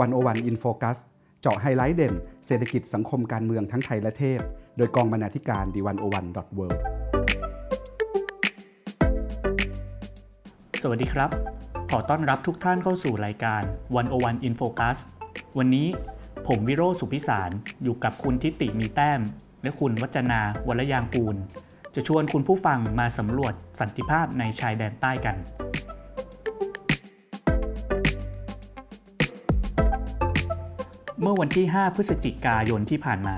One O One In Focus เจาะไฮไลท์เด่น เศรษฐกิจสังคมการเมืองทั้งไทยและเทศโดยกองบรรณาธิการ The One O One dot world สวัสดีครับ ขอต้อนรับทุกท่านเข้าสู่รายการ101 In Focus วันนี้ผมวิโรจน์ สุขพิศาลอยู่กับคุณธิติมีแต้ม และคุณวจนาวรรลยางกูร จะชวนคุณผู้ฟังมาสำรวจสันติภาพในชายแดนใต้กัน เมื่อวันที่ 5 พฤศจิกายนที่ผ่านมา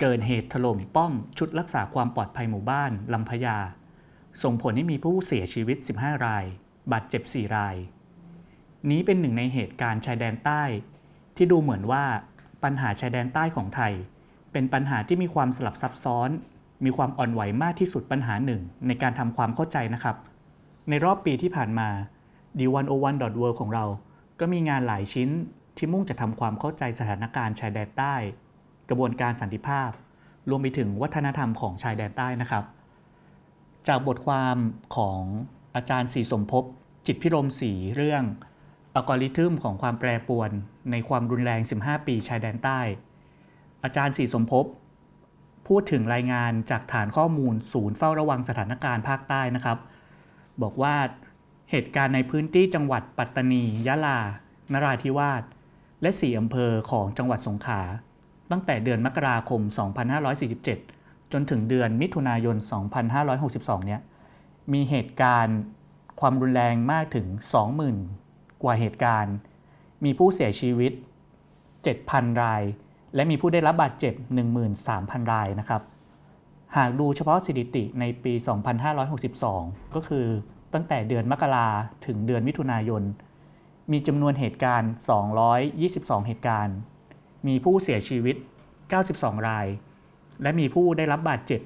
เกิดเหตุถล่มป้อมชุดรักษาความปลอดภัยหมู่บ้านลำพญา ส่งผลให้มีผู้เสียชีวิต 15 ราย บาดเจ็บ 4 ราย นี้เป็นหนึ่งในเหตุการณ์ชายแดนใต้ ที่ดูเหมือนว่าปัญหาชายแดนใต้ของไทย เป็นปัญหาที่มีความสลับซับซ้อน มีความอ่อนไหวมากที่สุดปัญหาหนึ่งในการทำความเข้าใจนะครับ ในรอบปีที่ผ่านมา D101.world ของเรา ก็มีงานหลายชิ้น ที่มุ่งจะทำความเข้าใจสถานการณ์ชายแดนใต้ กระบวนการสันติภาพ รวมไปถึงวัฒนธรรมของชายแดนใต้นะครับ จากบทความของอาจารย์สีสมภพจิตพิรมศรีเรื่องอัลกอริทึมของความแปรปรวนในความรุนแรง 15 ปีชายแดนใต้ อาจารย์สีสมภพพูดถึงรายงานจากฐานข้อมูลศูนย์เฝ้าระวังสถานการณ์ภาคใต้นะครับ บอกว่าเหตุการณ์ในพื้นที่จังหวัดปัตตานี ยะลา นราธิวาส และสี่อำเภอของจังหวัดสงขลาตั้งแต่เดือนมกราคม 2547 จนถึงเดือนมิถุนายน 2562 เนี่ยมีเหตุการณ์ความรุนแรงมากถึง 20,000 กว่าเหตุการณ์ มีผู้เสียชีวิต 7,000 ราย และมีผู้ได้รับบาดเจ็บ 13,000 รายนะครับ หากดูเฉพาะสถิติในปี 2562 ก็คือตั้งแต่เดือนมกราถึงเดือนมิถุนายน มีจำนวนเหตุการณ์ 222 เหตุการณ์ มีผู้เสียชีวิต 92 ราย และมีผู้ได้รับบาดเจ็บ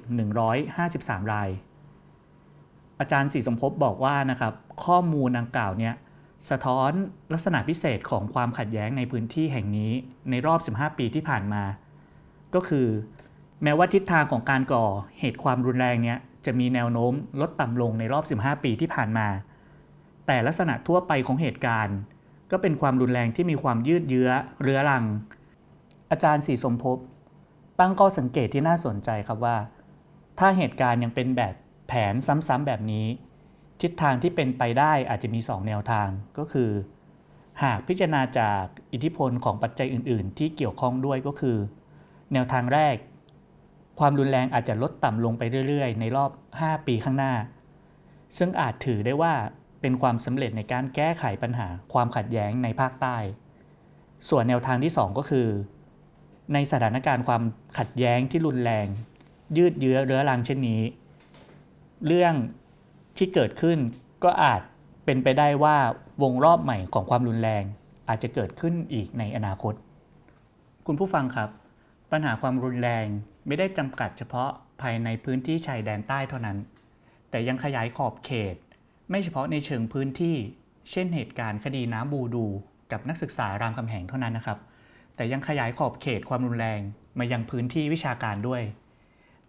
153 ราย อาจารย์ศรีสมภพบอกว่านะครับข้อมูลดังกล่าวเนี่ยสะท้อนลักษณะพิเศษของความขัดแย้งในพื้นที่แห่งนี้ในรอบ 15 ปีที่ผ่านมา ก็คือ แม้ว่าทิศทางของการก่อเหตุความรุนแรงเนี้ยจะมีแนวโน้มลดต่ำลงในรอบ 15 ปีที่ผ่านมา แต่ลักษณะทั่วไปของเหตุการณ์ ก็เป็นความรุนแรงที่มีความยืดเยื้อเรื้อรัง อาจารย์สีสมภพตั้งข้อสังเกตที่น่าสนใจครับว่า ถ้าเหตุการณ์ยังเป็นแบบแผนซ้ำๆแบบนี้ ทิศทางที่เป็นไปได้อาจจะมี 2 แนวทางก็คือ หากพิจารณาจากอิทธิพลของปัจจัยอื่น ๆ ที่เกี่ยวข้องด้วยก็คือ แนวทางแรก ความรุนแรงอาจจะลดต่ำลงไปเรื่อย ๆ ในรอบ 5 ปีข้างหน้า ซึ่งอาจถือได้ว่า เป็นความสำเร็จในการแก้ไขปัญหาความขัดแย้งในภาคใต้ ส่วนแนวทางที่ 2 ก็คือ ในสถานการณ์ความขัดแย้งที่รุนแรง ยืดเยื้อเรื้อรังเช่นนี้ เรื่องที่เกิดขึ้นก็อาจเป็นไปได้ว่าวงรอบใหม่ของความรุนแรง อาจจะเกิดขึ้นอีกในอนาคต คุณผู้ฟังครับ ปัญหาความรุนแรงไม่ได้จำกัดเฉพาะภายในพื้นที่ชายแดนใต้เท่านั้น แต่ยังขยายขอบเขต ไม่เฉพาะในเชิงพื้นที่ เช่นเหตุการณ์คดีน้ำบูดู กับนักศึกษารามคำแหงเท่านั้นนะครับ แต่ยังขยายขอบเขตความรุนแรงมายังพื้นที่วิชาการด้วย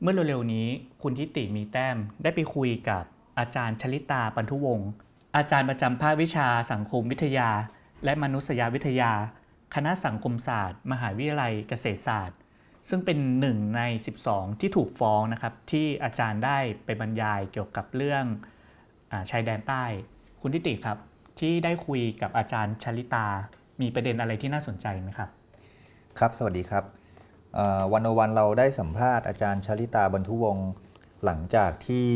เมื่อเร็วๆนี้คุณทิติมีแต้มได้ไปคุยกับอาจารย์ชลิตาปันทุวงศ์อาจารย์ประจำภาควิชาสังคมวิทยา และมนุษยวิทยา คณะสังคมศาสตร์ มหาวิทยาลัยเกษตรศาสตร์ ซึ่งเป็นหนึ่งใน 12 ที่ถูกฟ้องนะครับที่อาจารย์ได้ไปบรรยายเกี่ยวกับเรื่อง ชายแดนใต้ คุณทิติครับ ที่ได้คุยกับอาจารย์ชลิตา มีประเด็นอะไรที่น่าสนใจไหมครับ ครับ สวัสดีครับวันอวันเราได้สัมภาษณ์อาจารย์ชลิตาบรรทุวงศ์หลังจากที่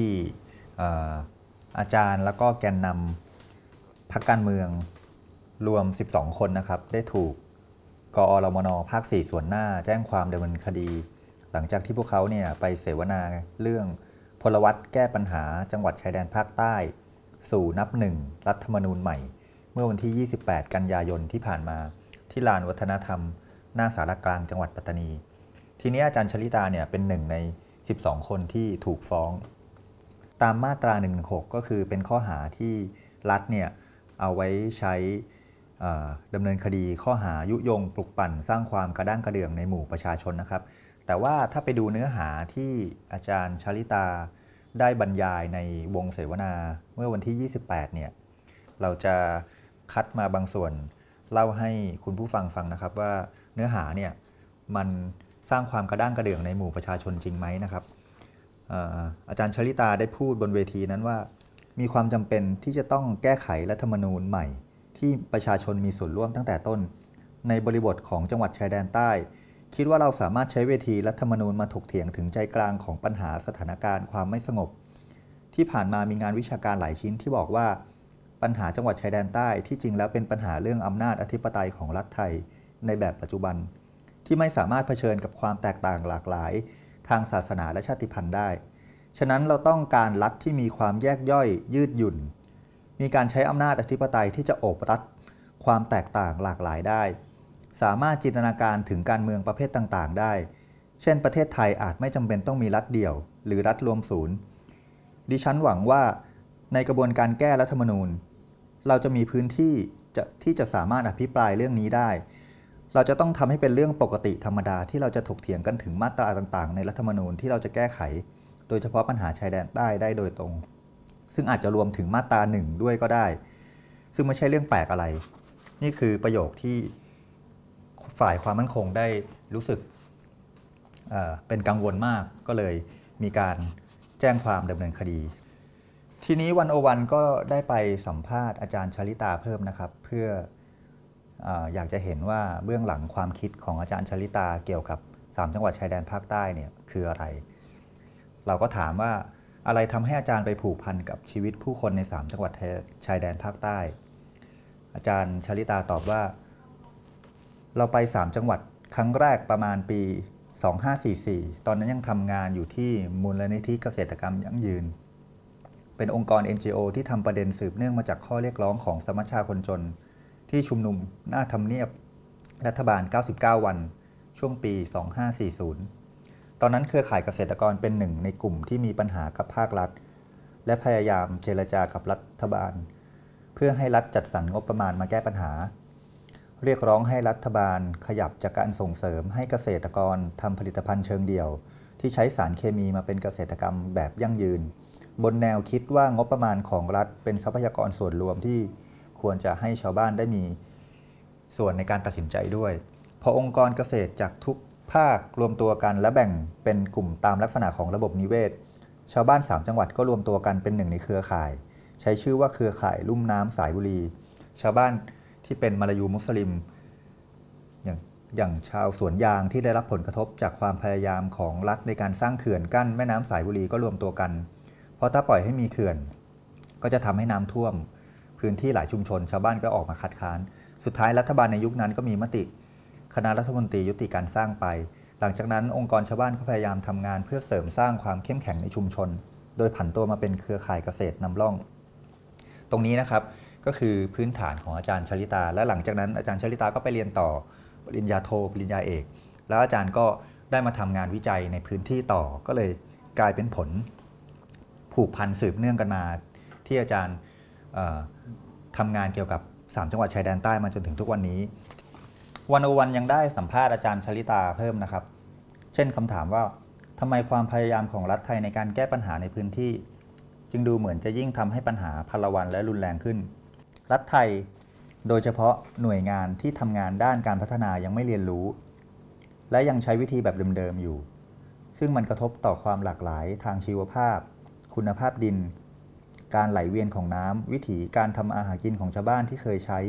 อาจารย์แล้วก็แกนนำพักการเมืองรวม 12 คนนะครับ ได้ถูกกอรมนภาค 4 ส่วนหน้า แจ้งความดำเนินคดี หลังจากที่พวกเขาเนี่ยไปเสวนาเรื่อง พลวัตแก้ปัญหาจังหวัดชายแดนภาคใต้ สู่นับหนึ่งรัฐธรรมนูญใหม่ เมื่อวันที่ 28 กันยายนที่ผ่านมา ที่ลานวัฒนธรรม หน้าสารกลางจังหวัดปัตตานี ทีนี้อาจารย์ชลิตาเนี่ยเป็นหนึ่งใน 12 คนที่ถูกฟ้อง ตามมาตรา1นึก็คือเป็นข้อหาที่รัฐเนี่ยเอาไว้ใช้ดำเนินคดีข้อหายุยงปลุกปั่น สร้างความกระด้างกระเดื่องในหมู่ประชาชนนะครับ แต่ว่าถ้าไปดูเนื้อหาที่อาจารย์ชาลิตาได้บรรยายในวงเสวนาเมื่อวันที่ 28 เนี่ย เราจะคัดมาบางส่วนเล่าให้คุณผู้ฟังฟังนะครับว่าเนื้อหาเนี่ยมันสร้างความกระด้างกระเดื่องในหมู่ประชาชนจริงไหมนะครับเอ่อาจารย์ชลิตาได้พูดบนเวทีนั้นว่า มีความจำเป็นที่จะต้องแก้ไขรัฐธรรมนูญใหม่ ที่ประชาชนมีส่วนร่วมตั้งแต่ต้น ในบริบทของจังหวัดชายแดนใต้ คิดว่าเราสามารถใช้เวทีรัฐธรรมนูญมาถกเถียงถึงใจกลางของปัญหาสถานการณ์ความไม่สงบ ที่ผ่านมามีงานวิชาการหลายชิ้นที่บอกว่าปัญหาจังหวัดชายแดนใต้ที่จริงแล้วเป็นปัญหาเรื่องอำนาจอธิปไตยของรัฐไทยในแบบปัจจุบัน ที่ไม่สามารถเผชิญกับความแตกต่างหลากหลาย ทางศาสนาและชาติพันธุ์ได้ ฉะนั้นเราต้องการรัฐที่มีความแยกย่อยยืดหยุ่น มีการใช้อำนาจอธิปไตยที่จะโอบรัดความแตกต่างหลากหลายได้ สามารถจินตนาการถึงการเมืองประเภทต่างๆ ได้ เช่น ประเทศไทยอาจไม่จำเป็นต้องมีรัฐเดี่ยว หรือรัฐรวมศูนย์ ดิฉันหวังว่าในกระบวนการแก้รัฐธรรมนูญ เราจะมีพื้นที่จะที่จะสามารถอภิปรายเรื่องนี้ได้ เราจะต้องทำให้เป็นเรื่องปกติธรรมดาที่เราจะถกเถียงกันถึงมาตราต่างๆ ในรัฐธรรมนูญที่เราจะแก้ไข โดยเฉพาะปัญหาชายแดนใต้ได้โดยตรง ซึ่งอาจจะรวมถึงมาตราหนึ่งด้วยก็ได้ ซึ่งไม่ใช่เรื่องแปลกอะไร นี่คือประโยคที่ ฝ่ายความมั่นคงได้รู้สึกเเป็นกังวลมากก็เลยมีการแจ้งความดำเนินคดี ทีนี้วันโอวันก็ได้ไปสัมภาษณ์อาจารย์ชลิตาเพิ่มนะครับ เพื่อออยากจะเห็นว่าเบื้องหลังความคิดของอาจารย์ชลิตาเกี่ยวกับ 3 จังหวัดชายแดนภาคใต้เนี่ยคืออะไร เราก็ถามว่าอะไรทำให้อาจารย์ไปผูกพันกับชีวิตผู้คนใน 3 จังหวัดชายแดนภาคใต้ อาจารย์ชลิตาตอบว่า เราไป 3 จังหวัดครั้งแรกประมาณปี 2544 ตอนนั้นยังทำงานอยู่ที่มูลนิธิเกษตรกรรมยั่งยืน เป็นองค์กร NGO ที่ทำประเด็นสืบเนื่องมาจากข้อเรียกร้องของสมัชชาคนจน ที่ชุมนุมหน้าทำเนียบรัฐบาล 99 วัน ช่วงปี 2540 ตอนนั้นเครือข่ายเกษตรกรเป็นหนึ่งในกลุ่มที่มีปัญหากับภาครัฐ และพยายามเจรจากับรัฐบาล เพื่อให้รัฐจัดสรรงบประมาณมาแก้ปัญหา เรียกร้องให้รัฐบาลขยับจากการส่งเสริมให้เกษตรกรทำผลิตภัณฑ์เชิงเดี่ยว ที่ใช้สารเคมีมาเป็นเกษตรกรรมแบบยั่งยืน บนแนวคิดว่างบประมาณของรัฐเป็นทรัพยากรส่วนรวมที่ควรจะให้ชาวบ้านได้มีส่วนในการตัดสินใจด้วย พอองค์กรเกษตรจากทุกภาครวมตัวกันและแบ่งเป็นกลุ่มตามลักษณะของระบบนิเวศ ชาวบ้าน 3 จังหวัดก็รวมตัวกันเป็นหนึ่งในเครือข่าย ใช้ชื่อว่าเครือข่ายลุ่มน้ำสายบุรี ชาวบ้าน ที่เป็นมาลายูมุสลิม อย่างอย่างชาวสวนยางที่ได้รับผลกระทบจากความพยายามของรัฐในการสร้างเขื่อนกั้นแม่น้ำสายบุรีก็รวมตัวกัน เพราะถ้าปล่อยให้มีเขื่อน ก็จะทำให้น้ำท่วม พื้นที่หลายชุมชน ชาวบ้านก็ออกมาคัดค้าน สุดท้ายรัฐบาลในยุคนั้นก็มีมติ คณะรัฐมนตรียุติการสร้างไป หลังจากนั้นองค์กรชาวบ้านก็พยายามทำงานเพื่อเสริมสร้างความเข้มแข็งในชุมชน โดยผันตัวมาเป็นเครือข่ายเกษตรนำร่อง ตรงนี้นะครับ ก็คือพื้นฐานของอาจารย์ชลิตา และหลังจากนั้นอาจารย์ชลิตาก็ไปเรียนต่อปริญญาโทปริญญาเอก แล้วอาจารย์ก็ได้มาทำงานวิจัยในพื้นที่ต่อก็เลยกลายเป็นผลผูกพันสืบเนื่องกันมา ที่อาจารย์เอ่อทำงานเกี่ยวกับ 3 จังหวัดชายแดนใต้มาจนถึงทุกวันนี้วันโอวันยังได้สัมภาษณ์อาจารย์ชลิตาเพิ่มนะครับ เช่นคำถามว่าทำไมความพยายามของรัฐไทยในการแก้ปัญหาในพื้นที่ จึงดูเหมือนจะยิ่งทำให้ปัญหาพลวันและรุนแรงขึ้น รัฐไทย โดยเฉพาะหน่วยงานที่ทำงานด้านการพัฒนายังไม่เรียนรู้ และยังใช้วิธีแบบเดิมๆอยู่ ซึ่งมันกระทบต่อความหลากหลายทางชีวภาพ คุณภาพดิน การไหลเวียนของน้ำวิถีการทำอาหารกินของชาวบ้านที่เคยใช้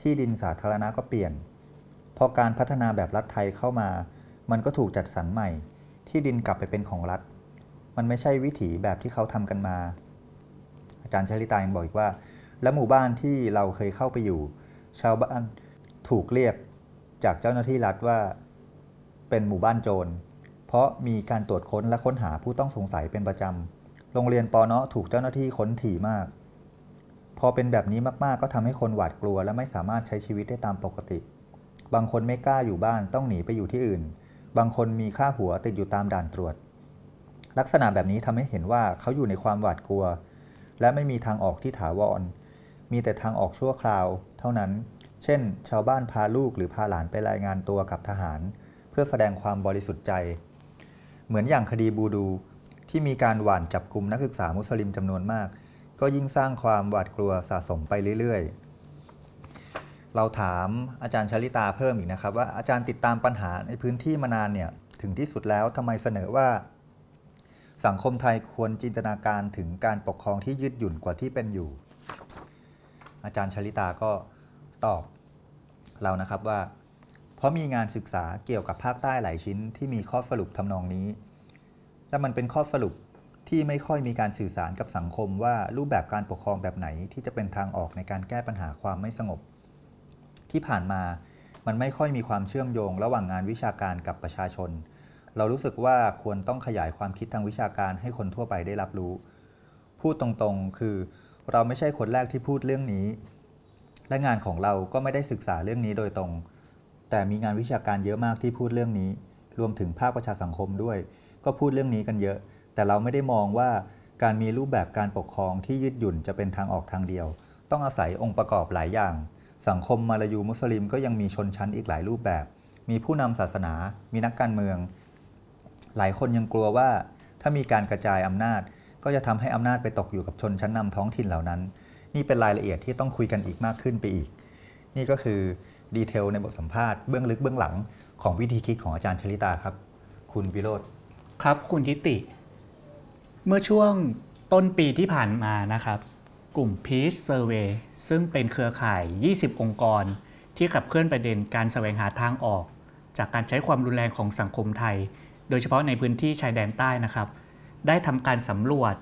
ที่ดินสาธารณะก็เปลี่ยน พอการพัฒนาแบบรัฐไทยเข้ามา มันก็ถูกจัดสรรใหม่ ที่ดินกลับไปเป็นของรัฐ มันไม่ใช่วิถีแบบที่เขาทำกันมา อาจารย์ชลิตายังบอกอีกว่า และหมู่บ้านที่เราเคยเข้าไปอยู่ ชาวบ้านถูกเรียกจากเจ้าหน้าที่รัฐว่าเป็นหมู่บ้านโจร เพราะมีการตรวจค้นและค้นหาผู้ต้องสงสัยเป็นประจำ โรงเรียนปอเนาะถูกเจ้าหน้าที่ค้นถี่มาก พอเป็นแบบนี้มากๆ ก็ทำให้คนหวาดกลัว และไม่สามารถใช้ชีวิตได้ตามปกติ บางคนไม่กล้าอยู่บ้านต้องหนีไปอยู่ที่อื่น บางคนมีค่าหัวติดอยู่ตามด่านตรวจ ลักษณะแบบนี้ทำให้เห็นว่าเขาอยู่ในความหวาดกลัว และไม่มีทางออกที่ถาวร มีแต่ทางออกชั่วคราว เท่านั้น เช่น ชาวบ้านพาลูกหรือพาหลานไปรายงานตัวกับทหาร เพื่อแสดงความบริสุทธิ์ใจ เหมือนอย่างคดีบูดูที่มีการหว่านจับกลุ่มนักศึกษามุสลิมจำนวนมาก ก็ยิ่งสร้างความหวาดกลัวสะสมไปเรื่อยๆ เราถามอาจารย์ชลิตาเพิ่มอีกนะครับว่าอาจารย์ติดตามปัญหาในพื้นที่มานานเนี่ยถึงที่สุดแล้วทำไมเสนอว่าสังคมไทยควรจินตนาการถึงการปกครองที่ยืดหยุ่นกว่าที่เป็นอยู่ อาจารย์ชลิตาก็ตอบเรานะครับว่า เพราะมีงานศึกษาเกี่ยวกับภาคใต้หลายชิ้นที่มีข้อสรุปทำนองนี้ และมันเป็นข้อสรุปที่ไม่ค่อยมีการสื่อสารกับสังคมว่ารูปแบบการปกครองแบบไหนที่จะเป็นทางออกในการแก้ปัญหาความไม่สงบ ที่ผ่านมามันไม่ค่อยมีความเชื่อมโยง ระหว่างงานวิชาการกับประชาชน เรารู้สึกว่าควรต้องขยายความคิดทางวิชาการให้คนทั่วไปได้รับรู้ พูดตรงๆ คือ เราไม่ใช่คนแรกที่พูดเรื่องนี้ และงานของเราก็ไม่ได้ศึกษาเรื่องนี้โดยตรง แต่มีงานวิชาการเยอะมากที่พูดเรื่องนี้ รวมถึงภาคประชาสังคมด้วย ก็พูดเรื่องนี้กันเยอะ แต่เราไม่ได้มองว่าการมีรูปแบบการปกครองที่ยืดหยุ่นจะเป็นทางออกทางเดียว ต้องอาศัยองค์ประกอบหลายอย่าง สังคมมาลายูมุสลิมก็ยังมีชนชั้นอีกหลายรูปแบบ มีผู้นำศาสนา มีนักการเมือง หลายคนยังกลัวว่าถ้ามีการกระจายอำนาจ ก็จะทำให้อำนาจไปตกอยู่กับชนชั้นนำท้องถิ่นเหล่านั้น นี่เป็นรายละเอียดที่ต้องคุยกันอีกมากขึ้นไปอีก นี่ก็คือดีเทลในบทสัมภาษณ์เบื้องลึกเบื้องหลังของวิธีคิดของอาจารย์ชลิตาครับ คุณวิโรธครับคุณทิติ เมื่อช่วงต้นปีที่ผ่านมานะครับ กลุ่ม Peace Survey ซึ่งเป็นเครือข่าย 20 องค์กร ที่ขับเคลื่อนประเด็นการแสวงหาทางออก จากการใช้ความรุนแรงของสังคมไทย โดยเฉพาะในพื้นที่ชายแดนใต้นะครับ ได้ทำการสำรวจ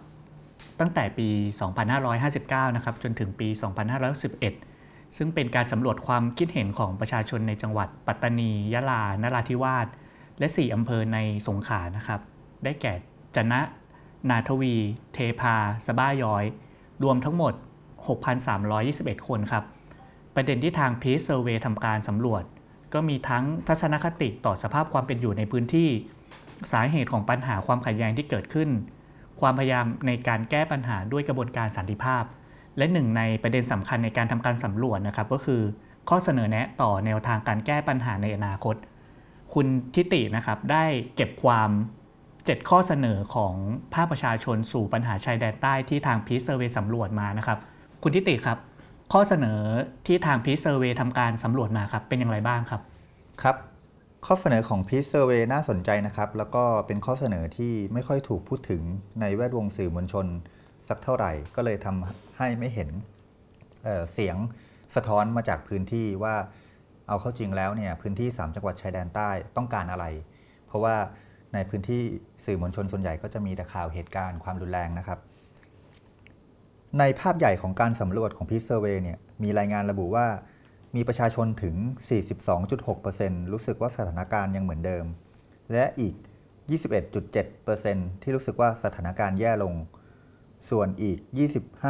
ตั้งแต่ปี 2559 นะครับ จนถึงปี 2511 ซึ่งเป็นการสำรวจความคิดเห็นของประชาชนในจังหวัดปัตตานี ยะลา นราธิวาส และ 4 อำเภอในสงขลานะครับ ได้แก่จนะ นาทวี เทพา สบ้าย้อย รวมทั้งหมด 6,321 คนครับ ประเด็นที่ทาง Peace Survey ทำการสำรวจ ก็มีทั้งทัศนคติต่อสภาพความเป็นอยู่ในพื้นที่ สาเหตุของปัญหาความขัดแย้งที่เกิดขึ้น ความพยายามในการแก้ปัญหาด้วยกระบวนการสันติภาพ และหนึ่งในประเด็นสำคัญในการทำการสำรวจนะครับ ก็คือข้อเสนอแนะต่อแนวทางการแก้ปัญหาในอนาคต คุณทิตินะครับได้เก็บความ 7 ข้อเสนอของภาคประชาชนสู่ปัญหาชายแดนใต้ที่ทาง Peace Survey สำรวจมานะครับ คุณทิติครับ ข้อเสนอที่ทาง Peace Survey ทำการสำรวจมาครับเป็นอย่างไรบ้างครับ ครับ ข้อเสนอของ Peace Survey น่าสนใจนะครับ แล้วก็เป็นข้อเสนอที่ไม่ค่อยถูกพูดถึงในแวดวงสื่อมวลชนสักเท่าไหร่ ก็เลยทำให้ไม่เห็นเสียงสะท้อนมาจากพื้นที่ว่าเอาเข้าจริงแล้วเนี่ยพื้นที่ 3 จังหวัดชายแดนใต้ต้องการอะไร เพราะว่าในพื้นที่สื่อมวลชนส่วนใหญ่ก็จะมีแต่ข่าวเหตุการณ์ความรุนแรงนะครับ ในภาพใหญ่ของการสำรวจของ Peace Survey เนี่ยมีรายงานระบุว่า มีประชาชนถึง 42.6%รู้สึกว่าสถานการณ์ยังเหมือนเดิม และอีก 21.7%ที่รู้สึกว่าสถานการณ์แย่ลง ส่วนอีก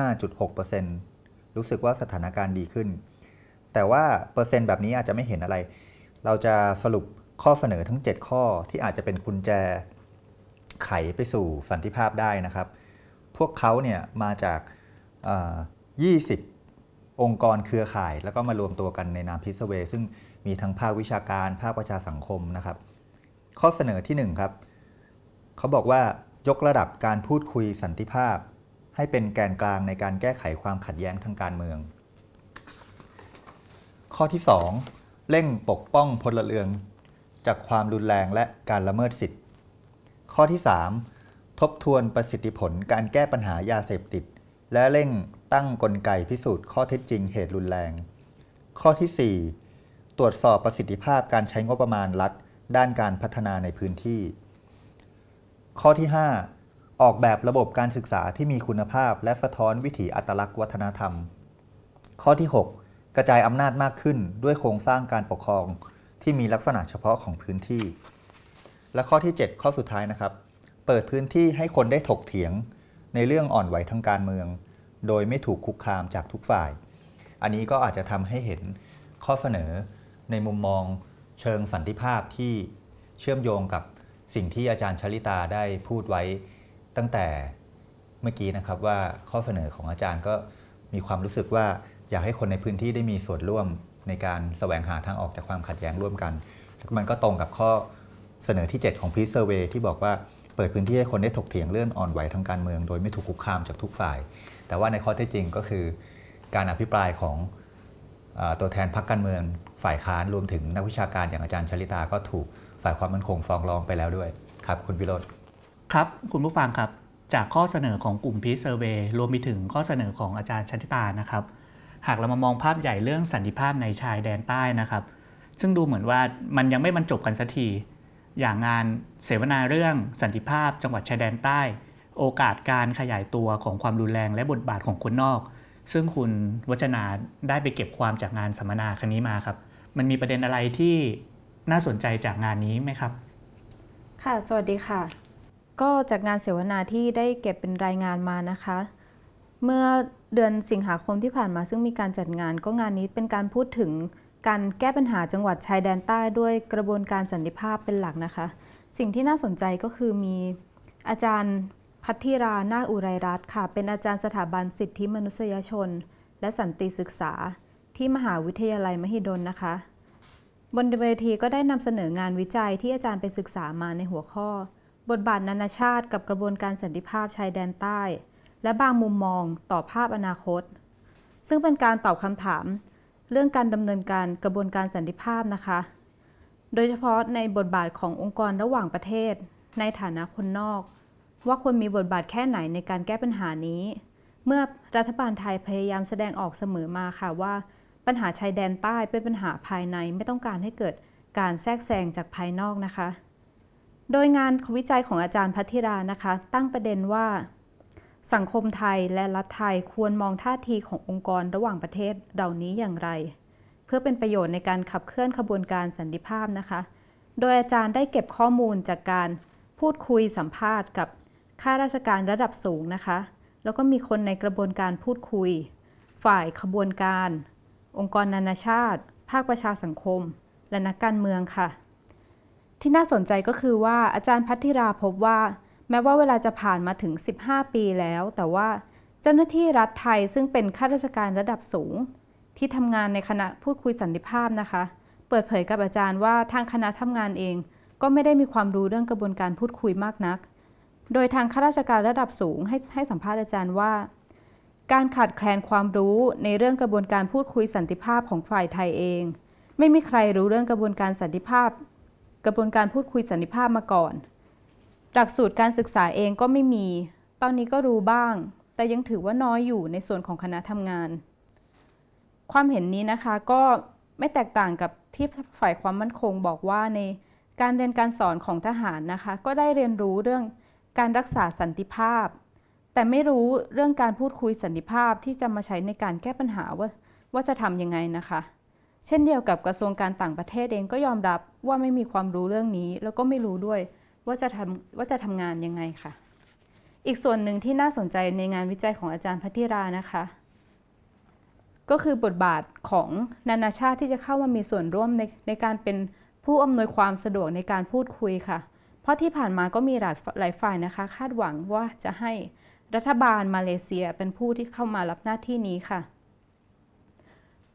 25.6%รู้สึกว่าสถานการณ์ดีขึ้น แต่ว่าเปอร์เซ็นต์แบบนี้อาจจะไม่เห็นอะไร เราจะสรุปข้อเสนอทั้ง 7 ข้อที่อาจจะเป็นกุญแจ ไขไปสู่สันติภาพได้นะครับ พวกเขาเนี่ยมาจาก 20 องค์กรเครือข่าย แล้วก็มารวมตัวกันในนามพิสเว ซึ่งมีทั้งภาควิชาการ ภาคประชาสังคมนะครับ ข้อเสนอที่1ครับเขาบอกว่ายกระดับการพูดคุยสันติภาพ ให้เป็นแกนกลางในการแก้ไขความขัดแย้งทางการเมือง ข้อที่ 2 เร่งปกป้องพลเรือนจากความรุนแรงและการละเมิดสิทธิ์ข้อที่ 3 ทบทวนประสิทธิผลการแก้ปัญหายาเสพติด และเร่ง ตั้งกลไกพิสูจน์ข้อเท็จจริงเหตุรุนแรง ข้อที่ 4 ตรวจสอบประสิทธิภาพการใช้งบประมาณรัฐ ด้านการพัฒนาในพื้นที่ ข้อที่ 5 ออกแบบระบบการศึกษาที่มีคุณภาพ และสะท้อนวิถีอัตลักษณ์วัฒนธรรม ข้อที่ 6 กระจายอำนาจมากขึ้นด้วยโครงสร้างการปกครองที่มีลักษณะเฉพาะของพื้นที่ และข้อที่ 7 ข้อสุดท้ายนะครับ เปิดพื้นที่ให้คนได้ถกเถียง ในเรื่องอ่อนไหวทางการเมือง โดยไม่ถูกคุกคามจากทุกฝ่าย อันนี้ก็อาจจะทำให้เห็นข้อเสนอในมุมมองเชิงสันติภาพที่เชื่อมโยงกับสิ่งที่อาจารย์ชลิตาได้พูดไว้ตั้งแต่เมื่อกี้นะครับว่าข้อเสนอของอาจารย์ก็มีความรู้สึกว่าอยากให้คนในพื้นที่ได้มีส่วนร่วมในการแสวงหาทางออกจากความขัดแย้งร่วมกัน มันก็ตรงกับข้อเสนอที่ 7 ของ Peace Survey ที่บอกว่าเปิดพื้นที่ให้คนได้ถกเถียงเรื่องอ่อนไหวทางการเมือง โดยไม่ถูกคุกคามจากทุกฝ่าย แต่ว่าในข้อเท็จจริงก็คือการอภิปรายของตัวแทนพรรคการเมืองฝ่ายค้านรวมถึงนักวิชาการอย่างอาจารย์ชลิตาก็ถูกฝ่ายความมั่นคงฟ้องร้องไปแล้วด้วยครับ คุณพิโรธครับ คุณผู้ฟังครับ จากข้อเสนอของกลุ่มพีซเซอร์เวย์รวมไปถึงข้อเสนอของอาจารย์ชลิตานะครับ หากเรามามองภาพใหญ่เรื่องสันติภาพในชายแดนใต้นะครับ ซึ่งดูเหมือนว่ามันยังไม่บรรจบกันสักทีอย่างงานเสวนาเรื่องสันติภาพจังหวัดชายแดนใต้ โอกาสการขยายตัวของความรุนแรงและบทบาทของคนนอก ซึ่งคุณวัจนาได้ไปเก็บความจากงานสัมมนาครั้งนี้มาครับ มันมีประเด็นอะไรที่น่าสนใจจากงานนี้ไหมครับ ค่ะ สวัสดีค่ะ ก็จากงานเสวนาที่ได้เก็บเป็นรายงานมานะคะ เมื่อเดือนสิงหาคมที่ผ่านมาซึ่งมีการจัดงานก็งานนี้เป็นการพูดถึงการแก้ปัญหาจังหวัดชายแดนใต้ด้วยกระบวนการสันติภาพเป็นหลักนะคะ สิ่งที่น่าสนใจก็คือมีอาจารย์ พัทธิรานาอุไรรัตน์ค่ะ เป็นอาจารย์สถาบันสิทธิมนุษยชน และสันติศึกษา ที่มหาวิทยาลัยมหิดลนะคะ บนเวทีก็ได้นำเสนองานวิจัยที่อาจารย์ไปศึกษามาในหัวข้อ บทบาทนานาชาติกับกระบวนการสันติภาพชายแดนใต้ และบางมุมมองต่อภาพอนาคต ซึ่งเป็นการตอบคำถาม เรื่องการดำเนินการกระบวนการสันติภาพนะคะ โดยเฉพาะในบทบาทขององค์กรระหว่างประเทศ ในฐานะคนนอก ว่าควรมีบทบาทแค่ไหนในการแก้ปัญหานี้ เมื่อรัฐบาลไทยพยายามแสดงออกเสมอมาค่ะว่า ปัญหาชายแดนใต้เป็นปัญหาภายในไม่ต้องการให้เกิดการแทรกแซงจากภายนอกนะคะ โดยงานวิจัยของอาจารย์พัทธิรานะคะ ตั้งประเด็นว่า สังคมไทยและรัฐไทยควรมองท่าทีขององค์กรระหว่างประเทศเหล่านี้อย่างไร เพื่อเป็นประโยชน์ในการขับเคลื่อนขบวนการสันติภาพนะคะ โดยอาจารย์ได้เก็บข้อมูลจากการพูดคุยสัมภาษณ์กับ ข้าราชการระดับสูงนะคะ แล้วก็มีคนในกระบวนการพูดคุย ฝ่ายขบวนการ องค์กรนานาชาติ ภาคประชาสังคม และนักการเมืองค่ะ ที่น่าสนใจก็คือว่าอาจารย์พัทธิราพบว่า แม้ว่าเวลาจะผ่านมาถึง 15 ปีแล้ว แต่ว่าเจ้าหน้าที่รัฐไทยซึ่งเป็นข้าราชการระดับสูง ที่ทำงานในคณะพูดคุยสันติภาพนะคะ เปิดเผยกับอาจารย์ว่าทางคณะทำงานเอง ก็ไม่ได้มีความรู้เรื่องกระบวนการพูดคุยมากนัก โดยทางข้าราชการระดับสูงให้ให้สัมภาษณ์อาจารย์ว่า การขาดแคลนความรู้ในเรื่องกระบวนการพูดคุยสันติภาพของฝ่ายไทยเอง ไม่มีใครรู้เรื่องกระบวนการสันติภาพ กระบวนการพูดคุยสันติภาพมาก่อน หลักสูตรการศึกษาเองก็ไม่มี ตอนนี้ก็รู้บ้าง แต่ยังถือว่าน้อยอยู่ในส่วนของคณะทำงาน ความเห็นนี้นะคะก็ไม่แตกต่างกับที่ฝ่ายความมั่นคงบอกว่าในการเรียนการสอนของทหารนะคะ ก็ได้เรียนรู้เรื่อง การรักษาสันติภาพ แต่ไม่รู้เรื่องการพูดคุยสันติภาพที่จะมาใช้ในการแก้ปัญหาว่าว่าจะทำยังไงนะคะ เช่นเดียวกับกระทรวงการต่างประเทศเองก็ยอมรับว่าไม่มีความรู้เรื่องนี้ แล้วก็ไม่รู้ด้วยว่าจะทำว่าจะทำงานยังไงค่ะ อีกส่วนหนึ่งที่น่าสนใจในงานวิจัยของอาจารย์พัทิรานะคะ ก็คือบทบาทของนานาชาติที่จะเข้ามามีส่วนร่วมในในการเป็นผู้อำนวยความสะดวกในการพูดคุยค่ะ เพราะที่ผ่านมาก็มีหลายหลายฝ่ายนะคะ คาดหวังว่าจะให้รัฐบาลมาเลเซียเป็นผู้ที่เข้ามารับหน้าที่นี้ค่ะ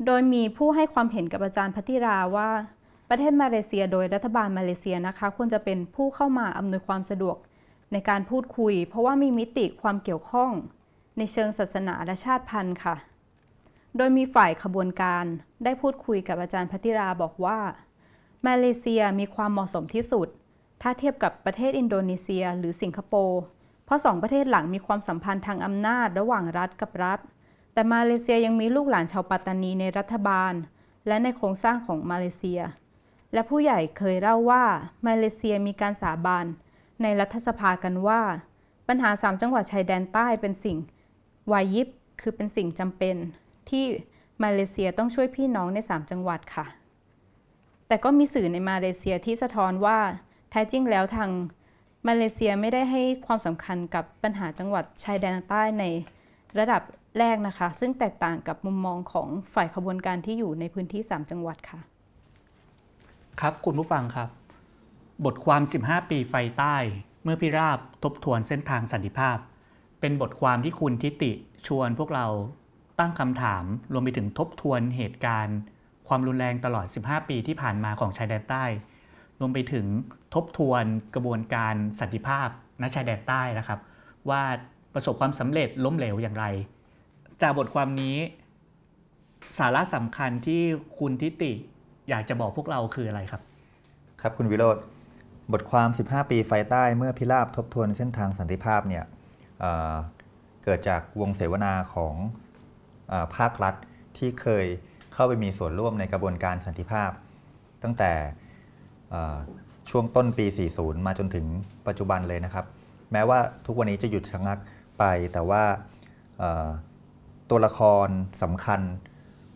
โดยมีผู้ให้ความเห็นกับอาจารย์พัทิราว่า ประเทศมาเลเซียโดยรัฐบาลมาเลเซียนะคะควรจะเป็นผู้เข้ามาอำนวยความสะดวกในการพูดคุย เพราะว่ามีมิติความเกี่ยวข้อง ในเชิงศาสนาและชาติพันธุ์ค่ะ โดยมีฝ่ายขบวนการได้พูดคุยกับอาจารย์พัติราบอกว่า มาเลเซียมีความเหมาะสมที่สุด ถ้าเทียบกับประเทศอินโดนีเซีย หรือสิงคโปร์ เพราะสองประเทศหลังมีความสัมพันธ์ทางอำนาจระหว่างรัฐกับรัฐ แต่มาเลเซียยังมีลูกหลานชาวปัตตานีในรัฐบาล และในโครงสร้างของมาเลเซีย และผู้ใหญ่เคยเล่าว่ามาเลเซียมีการสาบานในรัฐสภากันว่า ปัญหาสามจังหวัดชายแดนใต้เป็นสิ่งวายิบคือเป็นสิ่งจำเป็น ที่มาเลเซียต้องช่วยพี่น้องใน 3 จังหวัดค่ะ แต่ก็มีสื่อในมาเลเซียที่สะท้อนว่า แท้จริงแล้วทางมาเลเซียไม่ได้ให้ความสำคัญกับปัญหาจังหวัดชายแดนใต้ในระดับแรกนะคะ ซึ่งแตกต่างกับมุมมองของฝ่ายขบวนการที่อยู่ในพื้นที่ 3 จังหวัดค่ะ ครับคุณผู้ฟังครับ บทความ 15 ปีไฟใต้ เมื่อพิราบทบทวนเส้นทางสันติภาพ เป็นบทความที่คุณทิติชวนพวกเราตั้งคำถามรวมไปถึงทบทวนเหตุการณ์ ความรุนแรงตลอด 15 ปีที่ผ่านมาของชายแดนใต้ รวมไปถึง ทบทวนกระบวนการสันติภาพณชายแดนใต้นะครับ ว่าประสบความสำเร็จล้มเหลวอย่างไร จากบทความนี้สาระสำคัญที่คุณทิติอยากจะบอกพวกเราคืออะไรครับ ครับคุณวิโรธบทความ 15 ปีไฟใต้เมื่อพิราบทบทวนเส้นทางสันติภาพเนี่ยเเกิดจากวงเสวนาของอภาครัฐที่เคยเข้าไปมีส่วนร่วมในกระบวนการสันติภาพ ตั้งแต่ ช่วงต้นปี 40 มาจนถึงปัจจุบันเลยนะครับ แม้ว่าทุกวันนี้จะหยุดชะงักไป แต่ว่าตัวละครสำคัญ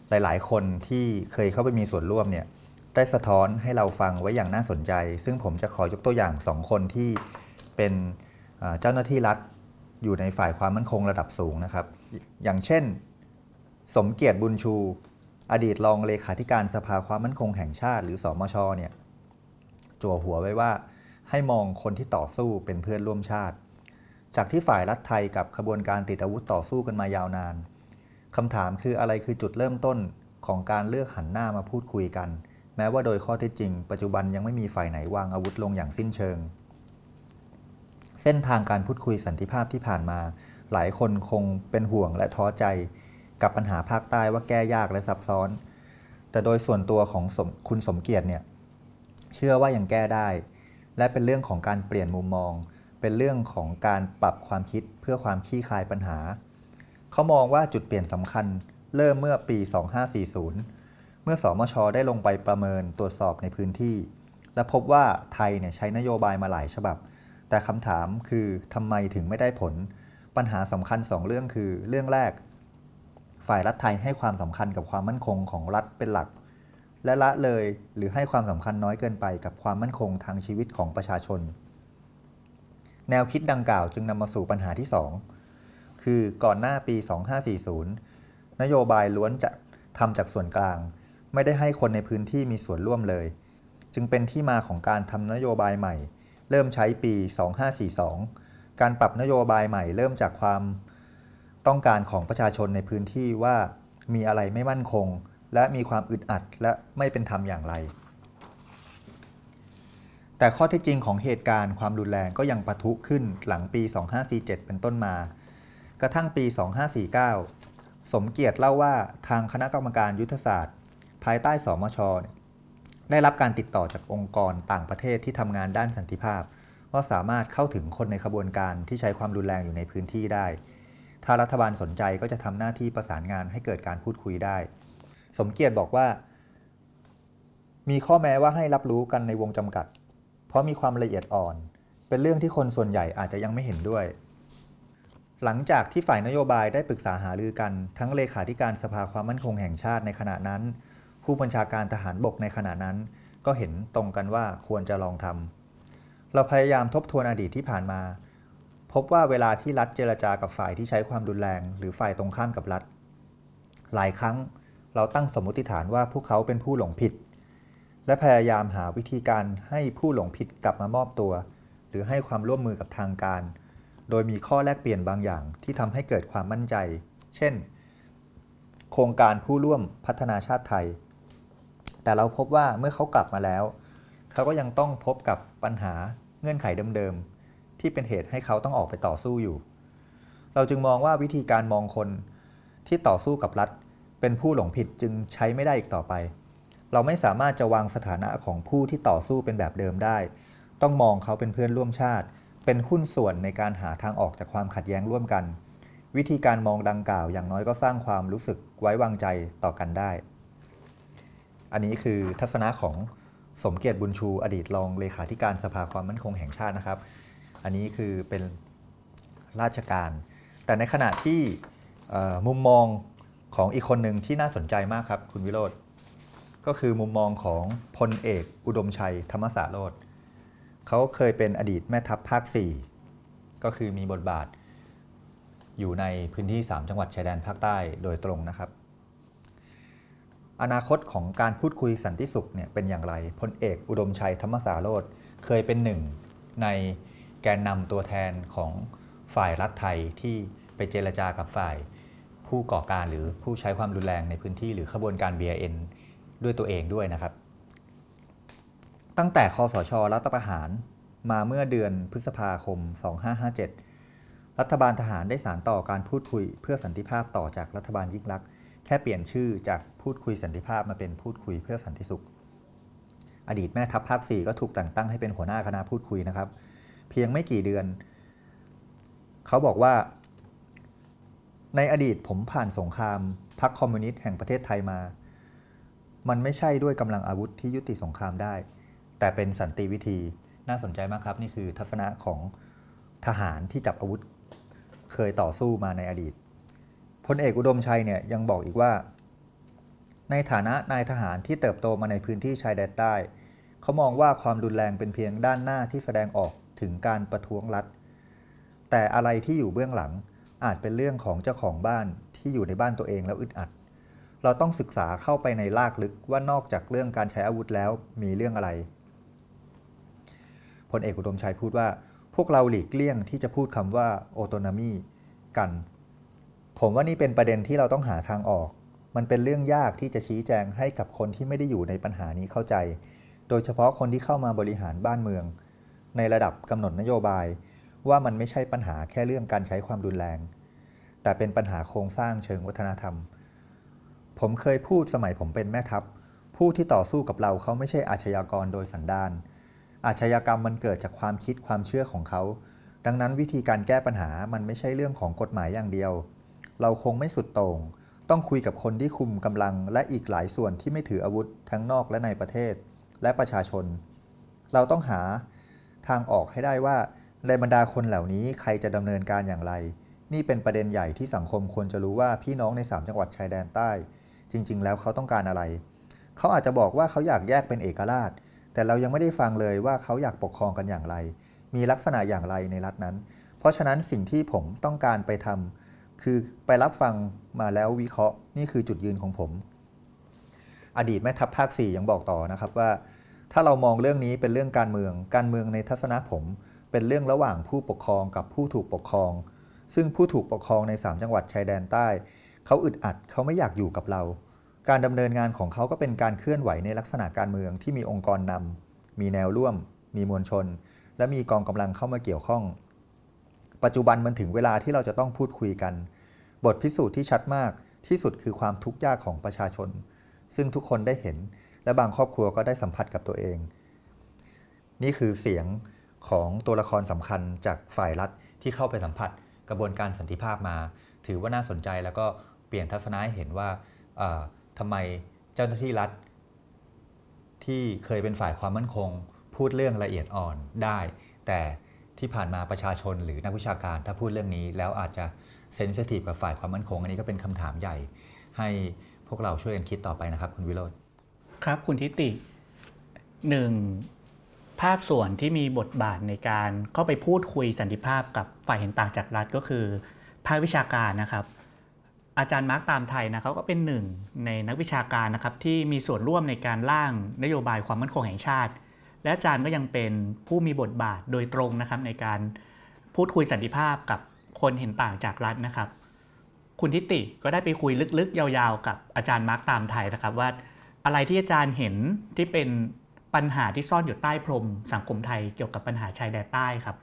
หลาย ๆ คนที่เคยเข้าไปมีส่วนร่วมเนี่ยได้สะท้อนให้เราฟังไว้อย่างน่าสนใจ ซึ่งผมจะขอยกตัวอย่างสองคนที่เป็นเจ้าหน้าที่รัฐอยู่ในฝ่ายความมั่นคงระดับสูงนะครับ อย่างเช่น สมเกียรติบุญชู อดีตรองเลขาธิการสภาความมั่นคงแห่งชาติ หรือสอมชเนี่ย จั่วหัวไว้ว่า ให้มองคนที่ต่อสู้เป็นเพื่อนร่วมชาติ จากที่ฝ่ายรัฐไทยกับขบวนการติดอาวุธต่อสู้กันมายาวนานคำถามคืออะไรคือจุดเริ่มต้นของการเลือกหันหน้ามาพูดคุยกัน แม้ว่าโดยข้อเท็จจริง ปัจจุบันยังไม่มีฝ่ายไหนวางอาวุธลงอย่างสิ้นเชิง เส้นทางการพูดคุยสันติภาพที่ผ่านมา หลายคนคงเป็นห่วงและท้อใจ กับปัญหาภาคใต้ว่าแก้ยากและซับซ้อน แต่โดยส่วนตัวของคุณสมเกียรติเนี่ย เชื่อว่ายังแก้ได้ และเป็นเรื่องของการเปลี่ยนมุมมอง เป็นเรื่องของการปรับความคิดเพื่อความคลี่คลายปัญหา เขามองว่าจุดเปลี่ยนสำคัญเริ่มเมื่อปี 2540 เมื่อสอมช ได้ลงไปประเมินตรวจสอบในพื้นที่ และพบว่าไทยเนี่ยใช้นโยบายมาหลายฉบับ แต่คำถามคือทำไมถึงไม่ได้ผล ปัญหาสำคัญ 2 เรื่องคือ เรื่องแรก ฝ่ายรัฐไทยให้ความสำคัญกับความมั่นคงของรัฐเป็นหลัก และละเลยหรือให้ความสำคัญน้อยเกินไปกับความมั่นคงทางชีวิตของประชาชน แนวคิดดังกล่าวจึงนำมาสู่ปัญหาที่ 2 คือก่อนหน้าปี 2540 นโยบายล้วนจะทำจากส่วนกลาง ไม่ได้ให้คนในพื้นที่มีส่วนร่วมเลย จึงเป็นที่มาของการทำนโยบายใหม่ เริ่มใช้ปี 2542 การปรับนโยบายใหม่เริ่มจากความต้องการของประชาชนในพื้นที่ว่ามีอะไรไม่มั่นคง และมีความอึดอัดและไม่เป็นธรรมอย่างไร แต่ข้อเท็จจริงของเหตุการณ์ความรุนแรงก็ยังปะทุขึ้นหลังปี 2547 เป็นต้นมา กระทั่งปี 2549 สมเกียรติเล่าว่าทางคณะกรรมการยุทธศาสตร์ ภายใต้สมช ได้รับการติดต่อจากองค์กรต่างประเทศที่ทำงานด้านสันติภาพ ว่าสามารถเข้าถึงคนในขบวนการที่ใช้ความรุนแรงอยู่ในพื้นที่ได้ ถ้ารัฐบาลสนใจก็จะทำหน้าที่ประสานงานให้เกิดการพูดคุยได้ สมเกียรติบอกว่า มีข้อแม้ว่าให้รับรู้กันในวงจำกัด เพราะมีความละเอียดอ่อน เป็นเรื่องที่คนส่วนใหญ่อาจจะยังไม่เห็นด้วย หลังจากที่ฝ่ายนโยบายได้ปรึกษาหารือกัน ทั้งเลขาธิการสภาความมั่นคงแห่งชาติในขณะนั้น ผู้บัญชาการทหารบกในขณะนั้น ก็เห็นตรงกันว่าควรจะลองทำเราพยายามทบทวนอดีตที่ผ่านมาพบว่าเวลาที่รัฐเจรจากับฝ่ายที่ใช้ความรุนแรง หรือฝ่ายตรงข้ามกับรัฐ หลายครั้ง เราตั้งสมมติฐานว่าพวกเขาเป็นผู้หลงผิด และพยายามหาวิธีการให้ผู้หลงผิดกลับมามอบตัว หรือให้ความร่วมมือกับทางการ โดยมีข้อแลกเปลี่ยนบางอย่างที่ทำให้เกิดความมั่นใจ เช่น โครงการผู้ร่วมพัฒนาชาติไทย แต่เราพบว่าเมื่อเขากลับมาแล้ว เขาก็ยังต้องพบกับปัญหาเงื่อนไขเดิมๆที่เป็นเหตุให้เขาต้องออกไปต่อสู้อยู่ เราจึงมองว่าวิธีการมองคนที่ต่อสู้กับรัฐ เป็นผู้หลงผิดจึงใช้ไม่ได้อีกต่อไป เราไม่สามารถจะวางสถานะของผู้ที่ต่อสู้เป็นแบบเดิมได้ ต้องมองเขาเป็นเพื่อนร่วมชาติ เป็นหุ้นส่วนในการหาทางออกจากความขัดแย้งร่วมกัน วิธีการมองดังกล่าวอย่างน้อยก็สร้างความรู้สึกไว้วางใจต่อกันได้ อันนี้คือทัศนะของสมเกียรติบุญชูอดีตรองเลขาธิการสภาความมั่นคงแห่งชาตินะครับ อันนี้คือเป็นราชการ แต่ในขณะที่มุมมอง ของอีกคนหนึ่งที่น่าสนใจมากครับ คุณวิโรธก็คือมุมมองของพลเอกอุดมชัยธรรมศาสตร์โรธเขาเคยเป็นอดีตแม่ทัพภาค 4 ก็คือมีบทบาท อยู่ในพื้นที่ 3 จังหวัดชายแดนภาคใต้โดยตรงนะครับ อนาคตของการพูดคุยสันติสุขเนี่ยเป็นอย่างไรพลเอกอุดมชัยธรรมสาโรธเคยเป็นหนึ่งในแกนนำตัวแทนของฝ่ายรัฐไทยที่ไปเจรจากับฝ่าย ผู้ก่อการหรือผู้ใช้ความรุนแรงในพื้นที่หรือขบวนการ BIN ด้วยตัวเองด้วยนะครับ ตั้งแต่คอสชรัฐประหารมาเมื่อเดือนพฤษภาคม 2557 รัฐบาลทหารได้สารต่อการพูดคุยเพื่อสันติภาพต่อจากรัฐบาลยิ่งลักษณ์ค่เปลี่ยนชื่อจากพูดคุยสันติภาพมาเป็นพูดคุยเพื่อสันติสุข อดีตแม่ทัพภาค 4 ก็ถูกแต่งตั้งให้เป็นหัวหน้าคณะพูดคุยนะครับ เพียงไม่กี่เดือน เขาบอกว่า ในอดีตผมผ่านสงครามพรรคคอมมิวนิสต์แห่งประเทศไทยมา มันไม่ใช่ด้วยกำลังอาวุธที่ยุติสงครามได้ แต่เป็นสันติวิธีน่าสนใจมากครับ นี่คือทัศนะของทหารที่จับอาวุธเคยต่อสู้มาในอดีตพลเอกอุดมชัยเนี่ยยังบอกอีกว่า ในฐานะนายทหารที่เติบโตมาในพื้นที่ชายแดนใต้ เขามองว่าความรุนแรงเป็นเพียงด้านหน้าที่แสดงออกถึงการประท้วงรัฐ แต่อะไรที่อยู่เบื้องหลัง อาจเป็นเรื่องของเจ้าของบ้านที่อยู่ในบ้านตัวเองแล้วอึดอัด เราต้องศึกษาเข้าไปในลากลึกว่านอกจากเรื่องการใช้อาวุธแล้วมีเรื่องอะไรพลเอกอุดมชัยพูดว่า พวกเราหลีกเลี่ยงที่จะพูดคำว่าโอโตนามีกัน ผมว่านี่เป็นประเด็นที่เราต้องหาทางออก มันเป็นเรื่องยากที่จะชี้แจงให้กับคนที่ไม่ได้อยู่ในปัญหานี้เข้าใจ โดยเฉพาะคนที่เข้ามาบริหารบ้านเมือง ในระดับกำหนดนโยบาย ว่ามันไม่ใช่ปัญหาแค่เรื่องการใช้ความรุนแรง แต่เป็นปัญหาโครงสร้างเชิงวัฒนธรรม ผมเคยพูดสมัยผมเป็นแม่ทัพ ผู้ที่ต่อสู้กับเราเขาไม่ใช่อาชญากรโดยสันดาน อาชญากรรมมันเกิดจากความคิดความเชื่อของเขา ดังนั้นวิธีการแก้ปัญหามันไม่ใช่เรื่องของกฎหมายอย่างเดียว เราคงไม่สุดโต่ง ต้องคุยกับคนที่คุมกำลังและอีกหลายส่วนที่ไม่ถืออาวุธทั้งนอกและในประเทศ และประชาชน เราต้องหาทางออกให้ได้ว่า ในบรรดาคนเหล่านี้ใครจะดำเนินการอย่างไร นี่เป็นประเด็นใหญ่ที่สังคมควรจะรู้ว่าพี่น้องใน 3 จังหวัดชายแดนใต้ จริง ๆ แล้วเขาต้องการอะไร เขาอาจจะบอกว่าเขาอยากแยกเป็นเอกราช แต่เรายังไม่ได้ฟังเลยว่าเขาอยากปกครองกันอย่างไร มีลักษณะอย่างไรในรัฐนั้น เพราะฉะนั้นสิ่งที่ผมต้องการไปทำคือไปรับฟังมาแล้ววิเคราะห์นี่คือจุดยืนของผม อดีตแม่ทัพภาค4ยังบอกต่อนะครับว่า ถ้าเรามองเรื่องนี้เป็นเรื่องการเมือง การเมืองในทัศนะผม เป็นเรื่องระหว่างผู้ปกครองกับผู้ถูกปกครอง ซึ่งผู้ถูกปกครองใน 3 จังหวัดชายแดนใต้ เขาอึดอัดเขาไม่อยากอยู่กับเรา การดำเนินงานของเขาก็เป็นการเคลื่อนไหวในลักษณะการเมืองที่มีองค์กรนำมีแนวร่วม มีมวลชน และมีกองกำลังเข้ามาเกี่ยวข้อง ปัจจุบันมันถึงเวลาที่เราจะต้องพูดคุยกัน บทพิสูจน์ที่ชัดมากที่สุดคือความทุกข์ยากของประชาชน ซึ่งทุกคนได้เห็นและบางครอบครัวก็ได้สัมผัสกับตัวเอง นี่คือเสียง ของตัวละครสำคัญจากฝ่ายรัฐที่เข้าไปสัมผัสกระบวนการสันติภาพมา ถือว่าน่าสนใจแล้วก็เปลี่ยนทัศนะให้เห็นว่าทำไมเจ้าหน้าที่รัฐ ที่เคยเป็นฝ่ายความมั่นคง พูดเรื่องละเอียดอ่อนได้ แต่ที่ผ่านมาประชาชนหรือนักวิชาการถ้าพูดเรื่องนี้ แล้วอาจจะเซนซิทีฟกับฝ่ายความมั่นคง อันนี้ก็เป็นคำถามใหญ่ ให้พวกเราช่วยกันคิดต่อไปนะครับ คุณวิโรธครับคุณทิติหนึ่ง ภาคส่วนที่มีบทบาทในการเข้าไปพูดคุยสันติภาพกับฝ่ายเห็นต่างจากรัฐก็คือ ภาควิชาการนะครับ อาจารย์มาร์กตามไทยนะเขาก็เป็นหนึ่งในนักวิชาการนะครับที่มีส่วนร่วมในการร่างนโยบายความมั่นคงแห่งชาติ และอาจารย์ก็ยังเป็นผู้มีบทบาทโดยตรงนะครับในการพูดคุยสันติภาพกับคนเห็นต่างจากรัฐนะครับ คุณทิติก็ได้ไปคุยลึกๆ ยาวๆ กับอาจารย์มาร์กตามไทยนะครับว่าอะไรที่อาจารย์เห็นที่เป็น ปัญหาที่ซ่อนอยู่ใต้พรม สังคมไทยเกี่ยวกับปัญหาชายแดนใต้ครับ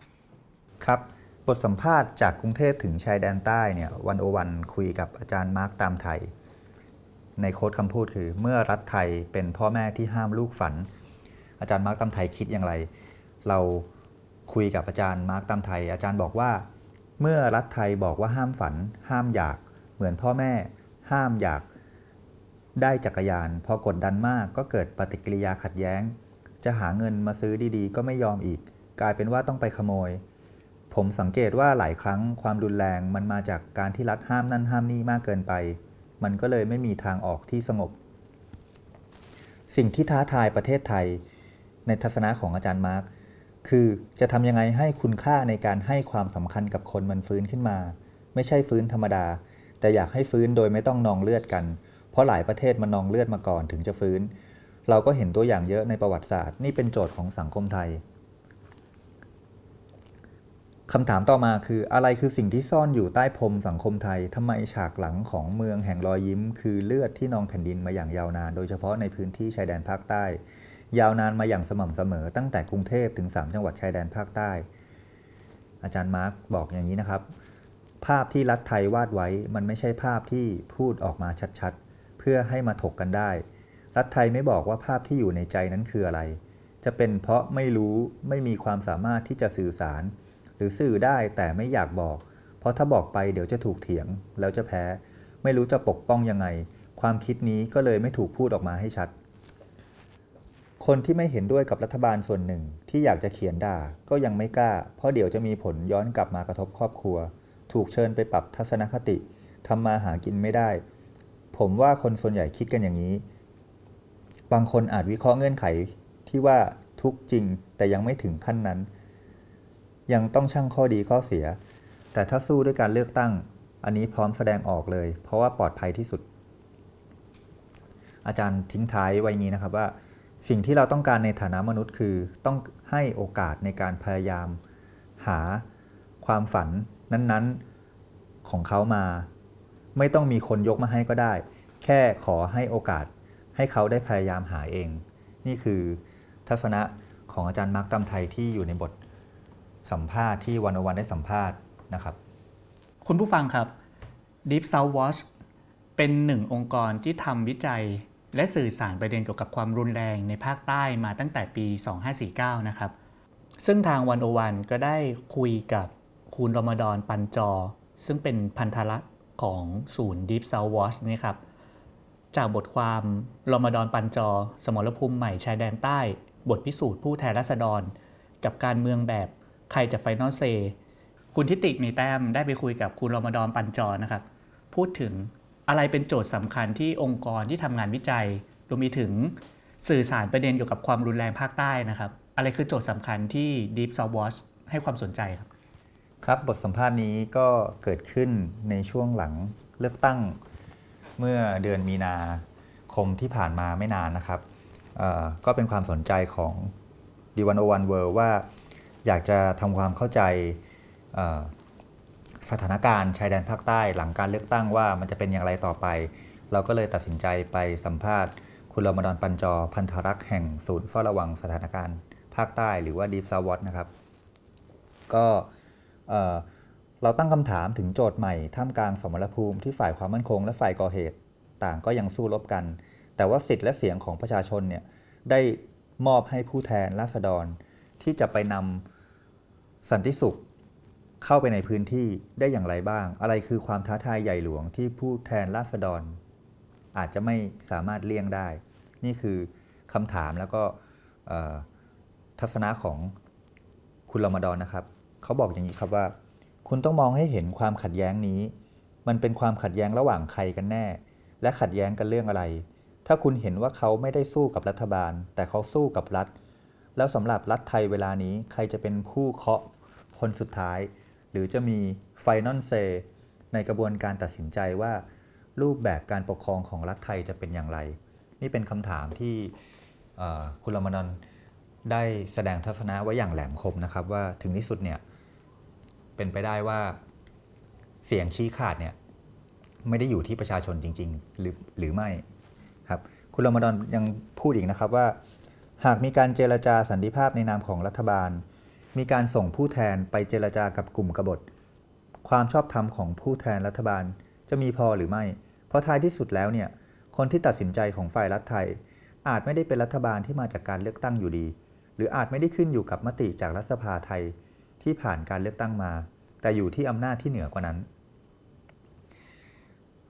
ครับ บทสัมภาษณ์จากกรุงเทพถึงชายแดนใต้เนี่ย One O One คุยกับอาจารย์มารค ตามไท ใน quote คำพูดคือ เมื่อรัฐไทยเป็นพ่อแม่ที่ห้ามลูกฝัน อาจารย์มาร์กตามไทยคิดอย่างไร เราคุยกับอาจารย์มาร์กตามไทย อาจารย์บอกว่า เมื่อรัฐไทยบอกว่าห้ามฝัน ห้ามอยาก เหมือนพ่อแม่ ห้ามอยาก ได้จักรยาน พอกดดันมากก็เกิดปฏิกิริยาขัดแย้ง จะหาเงินมาซื้อดีๆ ก็ไม่ยอมอีก กลายเป็นว่าต้องไปขโมย ผมสังเกตว่าหลายครั้งความรุนแรงมันมาจากการที่รัฐห้ามนั่นห้ามนี่มากเกินไป มันก็เลยไม่มีทางออกที่สงบ สิ่งที่ท้าทายประเทศไทย ในทัศนะของอาจารย์มาร์กคือจะทำยังไงให้คุณค่าในการให้ความสำคัญกับคนมันฟื้นขึ้นมา ไม่ใช่ฟื้นธรรมดา แต่อยากให้ฟื้นโดยไม่ต้องนองเลือดกัน เพราะหลายประเทศมันนองเลือดมาก่อนถึงจะฟื้น เราก็เห็นตัวอย่างเยอะในประวัติศาสตร์ นี่เป็นโจทย์ของสังคมไทยคำถามต่อมาคืออะไรคือสิ่งที่ซ่อนอยู่ใต้พรมสังคมไทยทำไมฉากหลังของเมืองแห่งรอยยิ้ม คือเลือดที่นองแผ่นดินมาอย่างยาวนาน โดยเฉพาะในพื้นที่ชายแดนภาคใต้ ยาวนานมาอย่างสม่ำเสมอ ตั้งแต่กรุงเทพถึง 3 จังหวัดชายแดนภาคใต้ อาจารย์มาร์กบอกอย่างนี้นะครับ ภาพที่รัฐไทยวาดไว้มันไม่ใช่ภาพที่พูดออกมาชัดๆ พื่อให้มาถกกันได้ รัฐไทยไม่บอกว่าภาพที่อยู่ในใจนั้นคืออะไร จะเป็นเพราะไม่รู้ไม่มีความสามารถที่จะสื่อสาร หรือสื่อได้แต่ไม่อยากบอก เพราะถ้าบอกไปเดี๋ยวจะถูกเถียง แล้วจะแพ้ ไม่รู้จะปกป้องยังไง ความคิดนี้ก็เลยไม่ถูกพูดออกมาให้ชัด คนที่ไม่เห็นด้วยกับรัฐบาลส่วนหนึ่งที่อยากจะเขียนด่าก็ยังไม่กล้า เพราะเดี๋ยวจะมีผลย้อนกลับมากระทบครอบครัว ถูกเชิญไปปรับทัศนคติทำมาหากินไม่ได้ ผมว่าคนส่วนใหญ่คิดกันอย่างนี้ บางคนอาจวิเคราะห์เงื่อนไขที่ว่าทุกจริงแต่ยังไม่ถึงขั้นนั้น ยังต้องชั่งข้อดีข้อเสีย แต่ถ้าสู้ด้วยการเลือกตั้ง อันนี้พร้อมแสดงออกเลย เพราะว่าปลอดภัยที่สุด อาจารย์ทิ้งท้ายไว้นี้นะครับว่า สิ่งที่เราต้องการในฐานะมนุษย์คือ ต้องให้โอกาสในการพยายาม หาความฝันนั้นๆของเขามา ไม่ต้องมีคนยกมาให้ก็ได้ แค่ขอให้โอกาสให้เขาได้พยายามหาเอง นี่คือทัศนะของอาจารย์มาร์กตำไทยที่อยู่ในบทสัมภาษณ์ที่วันวันได้สัมภาษณ์นะครับ คุณผู้ฟังครับ Deep South Watch เป็นหนึ่งองค์กรที่ทำวิจัยและสื่อสารประเด็นเกี่ยวกับความรุนแรงในภาคใต้มาตั้งแต่ปี 2549 นะครับ ซึ่งทางวันโอวันก็ได้คุยกับคุณรมดอนปันจอ ซึ่งเป็นพันธรักษ์ ของศูนย์ Deep South Watch นี่ครับจากบทความรมดอนปันจอ สมรภูมิใหม่ชายแดนใต้ บทพิสูจน์ผู้แทนราษฎร กับการเมืองแบบใครจะไฟนอลเซ คุณทิติมีแต้มได้ไปคุยกับคุณรมดอนปันจอนะครับ พูดถึงอะไรเป็นโจทย์สำคัญที่องค์กรที่ทำงานวิจัยรวมไปถึงสื่อสารประเด็นเกี่ยวกับความรุนแรงภาคใต้นะครับ อะไรคือโจทย์สำคัญที่ Deep South Watch ให้ความสนใจครับ ครับบทสัมภาษณ์นี้ก็เกิดขึ้นในช่วงหลังเลือกตั้งเมื่อเดือนมีนาคมที่ผ่านมาไม่นานนะครับก็เป็นความสนใจของ d 1 0 1 World ว่าอยากจะทำความเข้าใจสถานการณ์ชายแดนภาคใต้หลังการเลือกตั้งว่ามันจะเป็นอย่างไรต่อไป เราก็เลยตัดสินใจไปสัมภาษณ์ คุณรมดอนปัญจอพันธรักษ์แห่งศูนย์เฝ้าระวังสถานการณ์ภาคใต้ หรือว่า Deep South Watch นะครับ ก็เเราตั้งคำถามถึงโจทย์ใหม่ท่ามกลางสมรภูมิที่ฝ่ายความมั่นคง และฝ่ายก่อเหตุต่างก็ยังสู้รบกัน แต่ว่าสิทธิ์และเสียงของประชาชนเนี่ยได้มอบให้ผู้แทนราษฎร ที่จะไปนำสันติสุขเข้าไปในพื้นที่ได้อย่างไรบ้าง อะไรคือความท้าทายใหญ่หลวงที่ผู้แทนราษฎร อาจจะไม่สามารถเลี่ยงได้ นี่คือคำถามแล้วก็ทัศนะของคุณรมดอนนะครับ เขาบอกอย่างนี้ครับว่า คุณต้องมองให้เห็นความขัดแย้งนี้ มันเป็นความขัดแย้งระหว่างใครกันแน่ และขัดแย้งกันเรื่องอะไร ถ้าคุณเห็นว่าเขาไม่ได้สู้กับรัฐบาล แต่เขาสู้กับรัฐ แล้วสำหรับรัฐไทยเวลานี้ใครจะเป็นผู้เคาะคนสุดท้าย หรือจะมีไฟนอลเซในกระบวนการตัดสินใจว่า รูปแบบการปกครองของรัฐไทยจะเป็นอย่างไร นี่เป็นคำถามที่คุณรมดอนได้แสดงทัศนะไว้อย่างแหลมคมนะครับ ว่าถึงที่สุดเนี่ย เป็นไปได้ว่าเสียงชี้ขาดเนี่ยไม่ได้อยู่ที่ประชาชนจริง ๆ หรือหรือไม่ครับคุณรมดอนยังพูดอีกนะครับว่า หากมีการเจรจาสันติภาพในนามของรัฐบาล มีการส่งผู้แทนไปเจรจากับกลุ่มกบฏ ความชอบธรรมของผู้แทนรัฐบาลจะมีพอหรือไม่ เพราะท้ายที่สุดแล้วเนี่ยคนที่ตัดสินใจของฝ่ายรัฐไทย อาจไม่ได้เป็นรัฐบาลที่มาจากการเลือกตั้งอยู่ดี หรืออาจไม่ได้ขึ้นอยู่กับมติจากรัฐสภาไทย ที่ผ่านการเลือกตั้งมา แต่อยู่ที่อำนาจที่เหนือกว่านั้น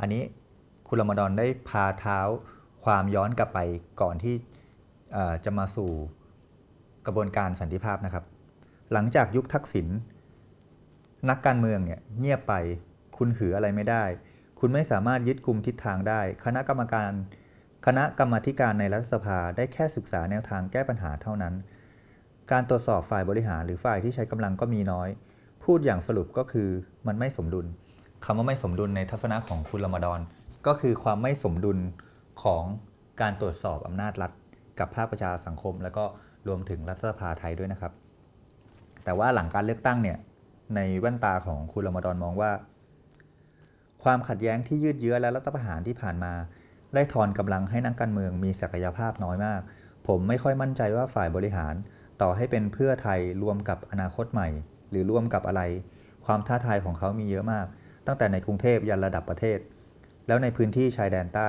อันนี้คุณรมดอนได้พาเท้าความย้อนกลับไปก่อนที่จะมาสู่กระบวนการสันติภาพนะครับ หลังจากยุคทักษิณนักการเมืองเนี่ยเงียบไปคุณหืออะไรไม่ได้ คุณไม่สามารถยึดกลุ่มทิศทางได้ คณะกรรมการ คณะกรรมธิการในรัฐสภาได้แค่ศึกษาแนวทางแก้ปัญหาเท่านั้น การตรวจสอบฝ่ายบริหารหรือฝ่ายที่ใช้กำลังก็มีน้อย พูดอย่างสรุปก็คือมันไม่สมดุลคำว่าไม่สมดุลในทัศนะของคุณรมดอนก็คือความไม่สมดุลของการตรวจสอบอำนาจรัฐ กับภาคประชาสังคม แล้วก็รวมถึงรัฐสภาไทยด้วยนะครับ แต่ว่าหลังการเลือกตั้งเนี่ยในแว่นตาของคุณรมดอนมองว่า ความขัดแย้งที่ยืดเยื้อและรัฐประหารที่ผ่านมา ได้ทอนกำลังให้นักการเมืองมีศักยภาพน้อยมาก ผมไม่ค่อยมั่นใจว่าฝ่ายบริหาร ต่อให้เป็นเพื่อไทยรวมกับอนาคตใหม่ หรือร่วมกับอะไร ความท้าทายของเขามีเยอะมาก ตั้งแต่ในกรุงเทพยันระดับประเทศ แล้วในพื้นที่ชายแดนใต้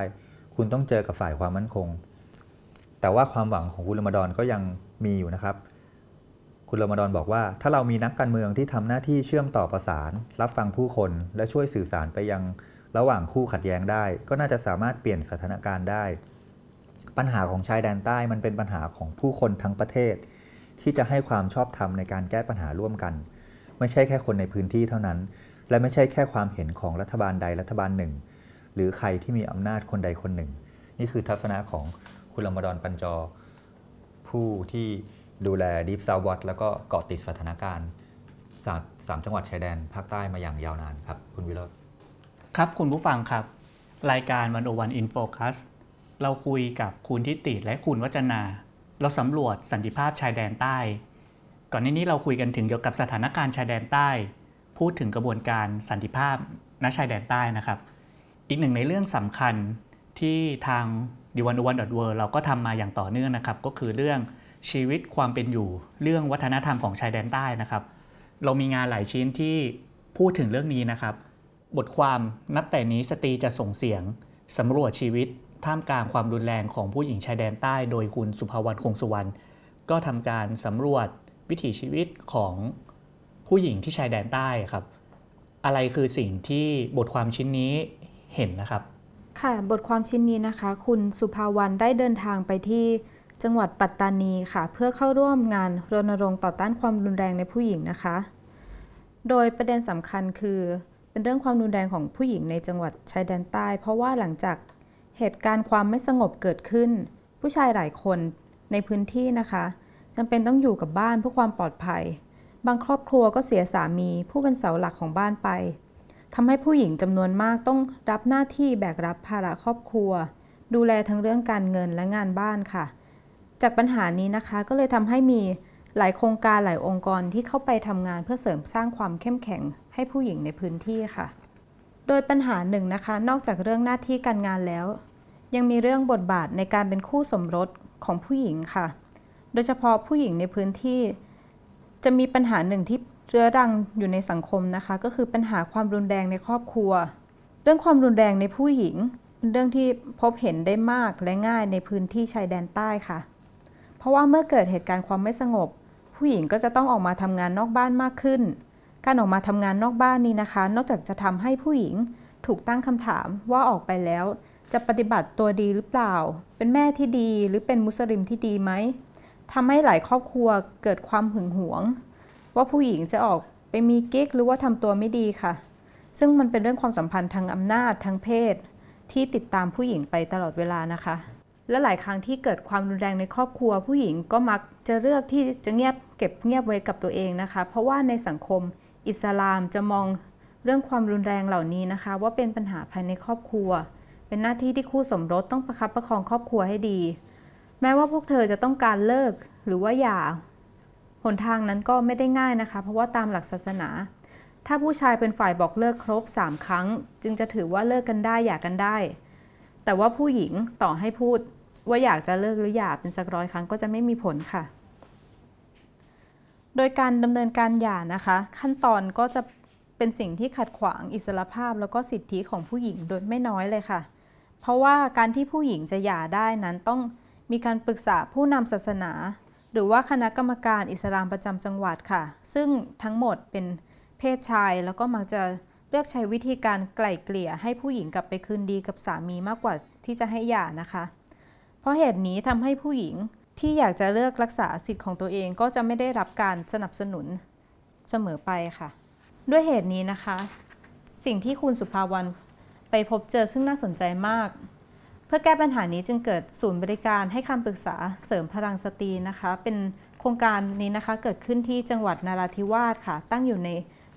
คุณต้องเจอกับฝ่ายความมั่นคง แต่ว่าความหวังของคุณรมดอนก็ยังมีอยู่นะครับ คุณรมดอนบอกว่า ถ้าเรามีนักการเมืองที่ทำหน้าที่เชื่อมต่อประสาน รับฟังผู้คนและช่วยสื่อสารไปยังระหว่างคู่ขัดแย้งได้ ก็น่าจะสามารถเปลี่ยนสถานการณ์ได้ ปัญหาของชายแดนใต้มันเป็นปัญหาของผู้คนทั้งประเทศ ที่จะให้ความชอบธรรมในการแก้ปัญหาร่วมกัน ไม่ใช่แค่คนในพื้นที่เท่านั้น และไม่ใช่แค่ความเห็นของรัฐบาลใดรัฐบาลหนึ่ง หรือใครที่มีอำนาจคนใดคนหนึ่ง นี่คือทัศนะของคุณลมดอนปัญจอ ผู้ที่ดูแล Deep South แล้วก็เกาะติดสถานการณ์สามสามจังหวัดชายแดนภาคใต้มาอย่างยาวนานครับ คุณวิโรจน์ครับคุณผู้ฟังครับ รายการ One O One in Focus เราคุยกับคุณทิติและคุณวัจนา เราสำรวจสันติภาพชายแดนใต้ ก่อนหน้านี้เราคุยกันถึงเกี่ยวกับสถานการณ์ชายแดนใต้ พูดถึงกระบวนการสันติภาพณชายแดนใต้นะครับ อีกหนึ่งในเรื่องสำคัญที่ทางดิวันวันดอทเวเราก็ทำมาอย่างต่อเนื่องนะครับ ก็คือเรื่องชีวิตความเป็นอยู่ เรื่องวัฒนธรรมของชายแดนใต้นะครับ เรามีงานหลายชิ้นที่พูดถึงเรื่องนี้นะครับ บทความนับแต่นี้สตรีจะส่งเสียงสำรวจชีวิต ท่ามกลางความรุนแรงของผู้หญิงชายแดนใต้ โดยคุณสุภาวรรณคงสุวรรณก็ทำการสำรวจวิถีชีวิตของผู้หญิงที่ชายแดนใต้ครับ อะไรคือสิ่งที่บทความชิ้นนี้เห็นนะครับ ค่ะบทความชิ้นนี้นะคะ คุณสุภาวรรณได้เดินทางไปที่จังหวัดปัตตานีค่ะ เพื่อเข้าร่วมงานรณรงค์ต่อต้านความรุนแรงในผู้หญิงนะคะ โดยประเด็นสำคัญคือเป็นเรื่องความรุนแรงของผู้หญิงในจังหวัดชายแดนใต้ เพราะว่าหลังจาก เหตุการณ์ความไม่สงบเกิดขึ้น ผู้ชายหลายคนในพื้นที่นะคะจำเป็นต้องอยู่กับบ้านเพื่อความปลอดภัย บางครอบครัวก็เสียสามีผู้เป็นเสาหลักของบ้านไปทำให้ผู้หญิงจำนวนมากต้องรับหน้าที่แบกรับภาระครอบครัว ดูแลทั้งเรื่องการเงินและงานบ้านค่ะ จากปัญหานี้นะคะก็เลยทำให้มีหลายโครงการหลายองค์กรที่เข้าไปทำงานเพื่อเสริมสร้างความเข้มแข็งให้ผู้หญิงในพื้นที่ค่ะ โดยปัญหาหนึ่งนะคะ นอกจากเรื่องหน้าที่การงานแล้ว ยังมีเรื่องบทบาทในการเป็นคู่สมรสของผู้หญิงค่ะ โดยเฉพาะผู้หญิงในพื้นที่ จะมีปัญหาหนึ่งที่เรื้อรังอยู่ในสังคมนะคะ ก็คือปัญหาความรุนแรงในครอบครัว เรื่องความรุนแรงในผู้หญิง เป็นเรื่องที่พบเห็นได้มากและง่ายในพื้นที่ชายแดนใต้ค่ะ เพราะว่าเมื่อเกิดเหตุการณ์ความไม่สงบ ผู้หญิงก็จะต้องออกมาทำงานนอกบ้านมากขึ้น การออกมาทำงานนอกบ้านนี้นะคะ นอกจากจะทำให้ผู้หญิงถูกตั้งคำถามว่าออกไปแล้ว จะปฏิบัติตัวดีหรือเปล่า เป็นแม่ที่ดีหรือเป็นมุสลิมที่ดีไหมทำให้หลายครอบครัวเกิดความหึงหวง ว่าผู้หญิงจะออกไปมีกิ๊กหรือว่าทำตัวไม่ดีค่ะ ซึ่งมันเป็นเรื่องความสัมพันธ์ทางอำนาจทางเพศ ที่ติดตามผู้หญิงไปตลอดเวลานะคะ และหลายครั้งที่เกิดความรุนแรงในครอบครัว ผู้หญิงก็มักจะเลือกที่จะเงียบเก็บเงียบไว้กับตัวเองนะคะ เพราะว่าในสังคมอิสลามจะมองเรื่องความรุนแรงเหล่านี้นะคะ ว่าเป็นปัญหาภายในครอบครัว เป็นหน้าที่ที่คู่สมรสต้องประคับประคองครอบครัวให้ดี แม้ว่าพวกเธอจะต้องการเลิกหรือว่าหย่าหนทางนั้นก็ไม่ได้ง่ายนะคะ เพราะว่าตามหลักศาสนา ถ้าผู้ชายเป็นฝ่ายบอกเลิกครบ 3 ครั้ง จึงจะถือว่าเลิกกันได้หย่ากันได้ แต่ว่าผู้หญิงต่อให้พูดว่าอยากจะเลิกหรือหย่าเป็นสักร้อยครั้งก็จะไม่มีผลค่ะ โดยการดำเนินการหย่านะคะ ขั้นตอนก็จะเป็นสิ่งที่ขัดขวางอิสรภาพแล้วก็สิทธิของผู้หญิงโดยไม่น้อยเลยค่ะ เพราะว่าการที่ผู้หญิงจะหย่าได้นั้นต้องมีการปรึกษาผู้นำศาสนา หรือว่าคณะกรรมการอิสลามประจำจังหวัดค่ะ ซึ่งทั้งหมดเป็นเพศชายแล้วก็มักจะเลือกใช้วิธีการไกล่เกลี่ยให้ผู้หญิงกลับไปคืนดีกับสามีมากกว่าที่จะให้หย่านะคะ เพราะเหตุนี้ทำให้ผู้หญิงที่อยากจะเลือกรักษาสิทธิ์ของตัวเองก็จะไม่ได้รับการสนับสนุนเสมอไปค่ะ ด้วยเหตุนี้นะคะ สิ่งที่คุณสุภาวรรณ ไปพบเจอซึ่งน่าสนใจมาก เพื่อแก้ปัญหานี้จึงเกิดศูนย์บริการให้คำปรึกษาเสริมพลังสตรีนะคะ เป็นโครงการนี้นะคะเกิดขึ้นที่จังหวัดนาราธิวาสค่ะ ตั้งอยู่ใน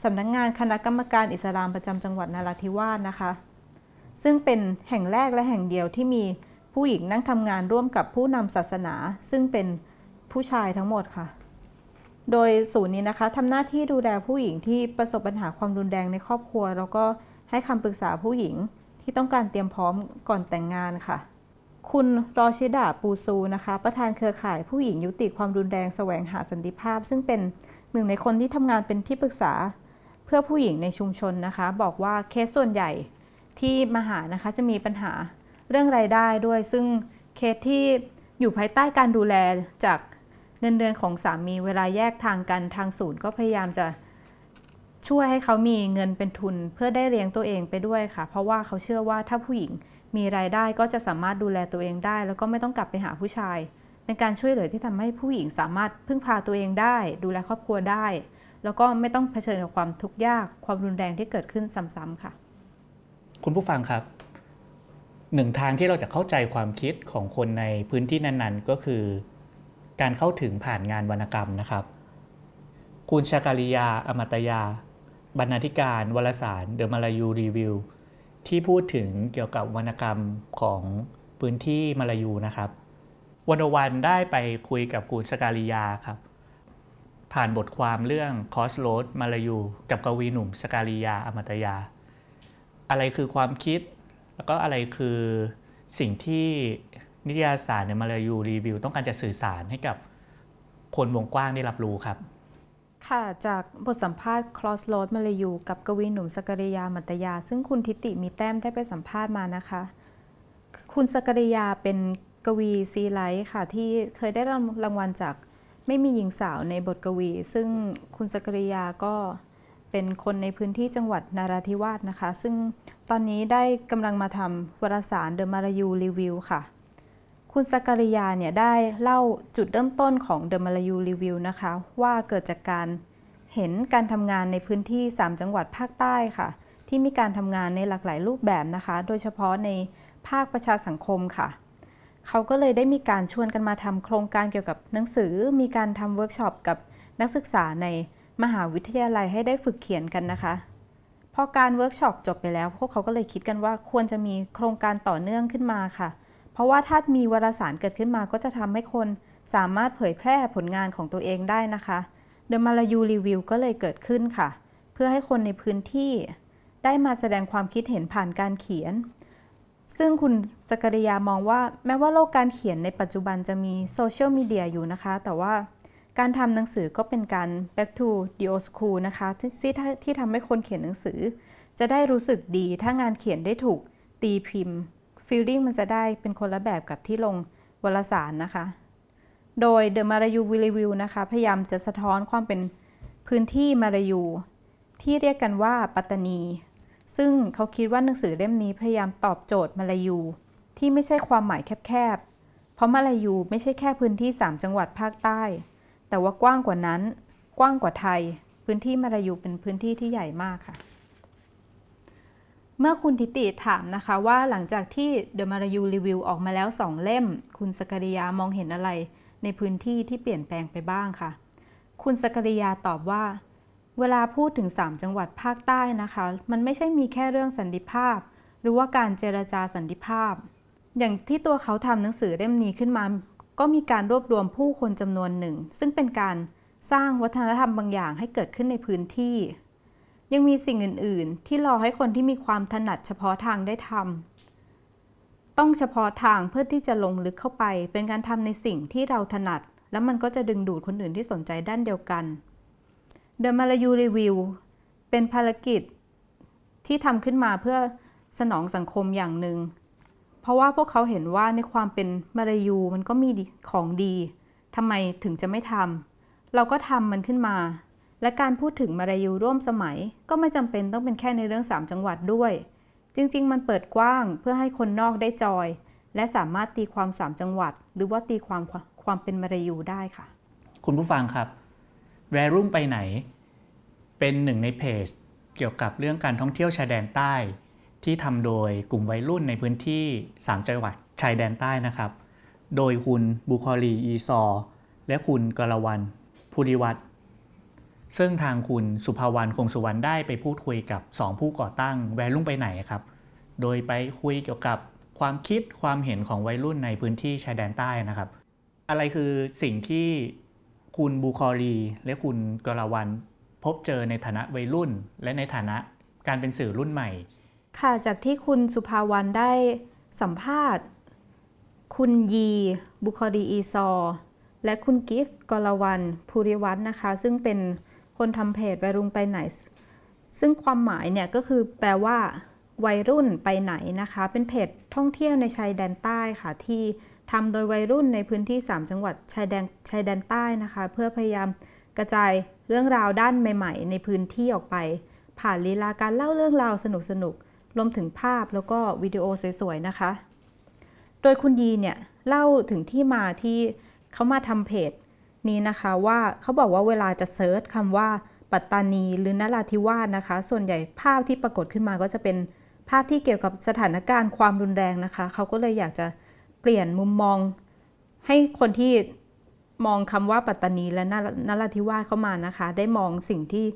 สำนักงงานคณะกรรมการอิสลามประจำจังหวัดนาราธิวาสนะคะ ซึ่งเป็นแห่งแรกและแห่งเดียวที่มีผู้หญิงนั่งทำงานร่วมกับผู้นำศาสนา ซึ่งเป็นผู้ชายทั้งหมดค่ะ โดยศูนย์นี้นะคะทำหน้าที่ดูแลผู้หญิงที่ประสบปัญหาความรุนแรงในครอบครัว แล้วก็ ให้คำปรึกษาผู้หญิงที่ต้องการเตรียมพร้อมก่อนแต่งงานค่ะ คุณรอชิดาปูซูนะคะ ประธานเครือข่ายผู้หญิงยุติความรุนแรงแสวงหาสันติภาพ ซึ่งเป็นหนึ่งในคนที่ทำงานเป็นที่ปรึกษาเพื่อผู้หญิงในชุมชนนะคะ บอกว่าเคสส่วนใหญ่ที่มาหานะคะจะมีปัญหาเรื่องไรายได้ด้วย ซึ่งเคสที่อยู่ภายใต้การดูแลจากเงินเดือนของสามีเวลาแยกทางกันทางศูนย์ก็พยายามจะ ช่วยให้เขามีเงินเป็นทุนเพื่อได้เลี้ยงตัวเองไปด้วยค่ะ เพราะว่าเขาเชื่อว่าถ้าผู้หญิงมีรายได้ก็จะสามารถดูแลตัวเองได้ แล้วก็ไม่ต้องกลับไปหาผู้ชาย เป็นการช่วยเหลือที่ทำให้ผู้หญิงสามารถพึ่งพาตัวเองได้ ดูแลครอบครัวได้ แล้วก็ไม่ต้องเผชิญกับความทุกข์ยากความรุนแรงที่เกิดขึ้นซ้ำๆค่ะ คุณผู้ฟังครับหนึ่งทางที่เราจะเข้าใจความคิดของคนในพื้นที่นั้นๆ ก็คือ การเข้าถึงผ่านงานวรรณกรรมนะครับ คุณชาการิยา อมตยา บรรณาธิการวารสารเดอะมาลายูรีวิวที่พูดถึงเกี่ยวกับวรรณกรรมของพื้นที่มาลายูนะครับวันวันได้ไปคุยกับคุณชาการิยาครับ ผ่านบทความเรื่องคอสโรดมาลายูกับกวีหนุ่มสกาลิยาอมตยา อะไรคือความคิด แล้วก็อะไรคือสิ่งที่นิตยสารในมาลายูรีวิว ต้องการจะสื่อสารให้กับคนวงกว้างได้รับรู้ครับ ค่ะ จากบทสัมภาษณ์ Cross Road มาลายูกับกวีหนุ่มสกริยามัตยา ซึ่งคุณทิติมีแต้มได้ไปสัมภาษณ์มานะคะ คุณซะการีย์ยาเป็นกวีซีไรต์ค่ะ ที่เคยได้รางวัลจากไม่มีหญิงสาวในบทกวี ซึ่งคุณซะการีย์ยาก็เป็นคนในพื้นที่จังหวัดนราธิวาสนะคะ ซึ่งตอนนี้ได้กำลังมาทำวารสาร The Melayu Review ค่ะ คุณซะการีย์ยาเนี่ยได้เล่าจุดเริ่มต้นของ The Melayu Review นะคะ ว่าเกิดจากการเห็นการทำงานในพื้นที่ 3 จังหวัดภาคใต้ค่ะ ที่มีการทำงานในหลากหลายรูปแบบนะคะ โดยเฉพาะในภาคประชาสังคมค่ะ เขาก็เลยได้มีการชวนกันมาทำโครงการเกี่ยวกับหนังสือ มีการทำเวิร์กช็อปกับนักศึกษาในมหาวิทยาลัยให้ได้ฝึกเขียนกันนะคะพอการเวิร์กช็อปจบไปแล้ว พวกเขาก็เลยคิดกันว่าควรจะมีโครงการต่อเนื่องขึ้นมาค่ะ เพราะว่าถ้ามีวารสารเกิดขึ้นมาก็จะทำให้คนสามารถเผยแพร่ผลงานของตัวเองได้นะคะเดอะมาลายูรีวิวก็เลยเกิดขึ้นค่ะ เพื่อให้คนในพื้นที่ ได้มาแสดงความคิดเห็นผ่านการเขียน ซึ่งคุณสกริยามองว่าแม้ว่าโลกการเขียนในปัจจุบันจะมีโซเชียลมีเดียอยู่นะคะ แต่ว่าการทำหนังสือก็เป็นการ back to the old school นะคะที่ที่ทำให้คนเขียนหนังสือ จะได้รู้สึกดีถ้างานเขียนได้ถูกตีพิมพ์ feeling มันจะได้เป็นคนละแบบกับที่ลงวารสารนะคะ โดย The Marayu Review นะคะ พยายามจะสะท้อนความเป็นพื้นที่มารายูที่เรียกกันว่าปัตตานี ซึ่งเขาคิดว่าหนังสือเล่มนี้พยายามตอบโจทย์มาลายูที่ไม่ใช่ความหมายแคบๆ เพราะมาลายูไม่ใช่แค่พื้นที่ 3 จังหวัดภาคใต้ แต่ว่ากว้างกว่านั้น กว้างกว่าไทย พื้นที่มาลายูเป็นพื้นที่ที่ใหญ่มากค่ะ เมื่อคุณทิติถามนะคะว่าหลังจากที่ The Marayu Review ออกมาแล้ว 2 เล่ม คุณสกริยามองเห็นอะไร ในพื้นที่ที่เปลี่ยนแปลงไปบ้างค่ะ คุณสกริยาตอบว่า เวลาพูดถึง 3 จังหวัดภาคใต้นะคะ มันไม่ใช่มีแค่เรื่องสันติภาพ หรือว่าการเจรจาสันติภาพ อย่างที่ตัวเขาทำหนังสือเล่มนี้ขึ้นมา ก็มีการรวบรวมผู้คนจำนวนหนึ่ง ซึ่งเป็นการสร้างวัฒนธรรมบางอย่างให้เกิดขึ้นในพื้นที่ ยังมีสิ่งอื่น ๆ ที่รอให้คนที่มีความถนัดเฉพาะทางได้ทำต้องเฉพาะทางเพื่อที่จะลงลึกเข้าไป เป็นการทำในสิ่งที่เราถนัด แล้วมันก็จะดึงดูดคนอื่นที่สนใจด้านเดียวกัน The Malayu Review เป็นภารกิจที่ทำขึ้นมาเพื่อสนองสังคมอย่างหนึ่ง เพราะว่าพวกเขาเห็นว่าในความเป็นมาลายูมันก็มีของดีทำไมถึงจะไม่ทำเราก็ทำมันขึ้นมา และการพูดถึงมาลายูร่วมสมัย ก็ไม่จำเป็นต้องเป็นแค่ในเรื่อง 3 จังหวัดด้วย จริง ๆ มันเปิดกว้างเพื่อให้คนนอกได้จอย และสามารถตีความ 3 จังหวัด หรือว่าตีความความเป็นมาลายูได้ค่ะ คุณผู้ฟังครับแวรุ่มไปไหน เป็นหนึ่งในเพจเกี่ยวกับเรื่องการท่องเที่ยวชายแดนใต้ ที่ทำโดยกลุ่มวัยรุ่นในพื้นที่ 3 จังหวัดชายแดนใต้นะครับ โดยคุณบุคอลีอีซอ และคุณกรวันภูริวัตร ซึ่งทางคุณสุภาวรรณคงสุวรรณได้ไปพูดคุยกับ 2 ผู้ก่อตั้งแวรุ่มไปไหนครับ โดยไปคุยเกี่ยวกับความคิดความเห็นของวัยรุ่นในพื้นที่ชายแดนใต้นะครับ อะไรคือสิ่งที่คุณบูคอรีและคุณกรวันพบเจอในฐานะวัยรุ่น และในฐานะการเป็นสื่อรุ่นใหม่ ค่ะจากที่คุณสุภาวรรณได้สัมภาษณ์ คุณยีบุคอดีอีซอ และคุณกิฟต์กรวันภูริวัฒน์นะคะ ซึ่งเป็น คนทำเพจวัยรุ่นไปไหน ซึ่งความหมายเนี่ยก็คือแปลว่า วัยรุ่นไปไหนนะคะ เป็นเพจท่องเที่ยวในชายแดนใต้ค่ะที่ทำโดยวัยรุ่นในพื้นที่ 3 จังหวัดชายแดนชายแดนใต้นะคะ เพื่อพยายามกระจายเรื่องราวด้านใหม่ ๆ ในพื้นที่ออกไป ผ่านลีลาการเล่าเรื่องราวสนุกๆรวมถึงภาพแล้วก็วิดีโอสวยๆนะคะ โดยคุณยีเนี่ยเล่าถึงที่มาที่เขามาทำเพจ นี้นะคะว่าเขาบอกว่าเวลาจะเซิร์ชคำว่าปัตตานีหรือนราธิวาสนะคะ ส่วนใหญ่ภาพที่ปรากฏขึ้นมาก็จะเป็นภาพที่เกี่ยวกับสถานการณ์ความรุนแรงนะคะ เขาก็เลยอยากจะเปลี่ยนมุมมอง ให้คนที่มองคำว่าปัตตานีและนราธิวาสเข้ามานะคะ ได้มองสิ่งที่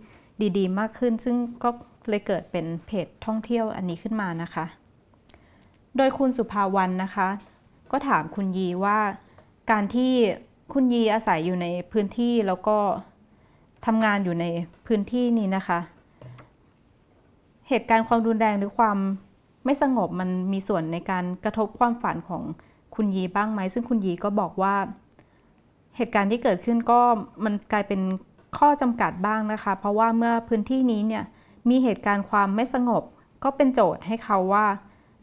ดีๆ มากขึ้น ซึ่งก็เลยเกิดเป็นเพจท่องเที่ยวอันนี้ขึ้นมานะคะ โดยคุณสุภาวันนะคะ ก็ถามคุณยีว่าการที่ คุณยีอาศัยอยู่ในพื้นที่แล้วก็ทำงานอยู่ในพื้นที่นี้นะคะ เหตุการณ์ความรุนแรงหรือความไม่สงบมันมีส่วนในการกระทบความฝันของคุณยีบ้างไหม ซึ่งคุณยีก็บอกว่า เหตุการณ์ที่เกิดขึ้นก็มันกลายเป็นข้อจำกัดบ้างนะคะ เพราะว่าเมื่อพื้นที่นี้เนี่ยมีเหตุการณ์ความไม่สงบ ก็เป็นโจทย์ให้เขาว่า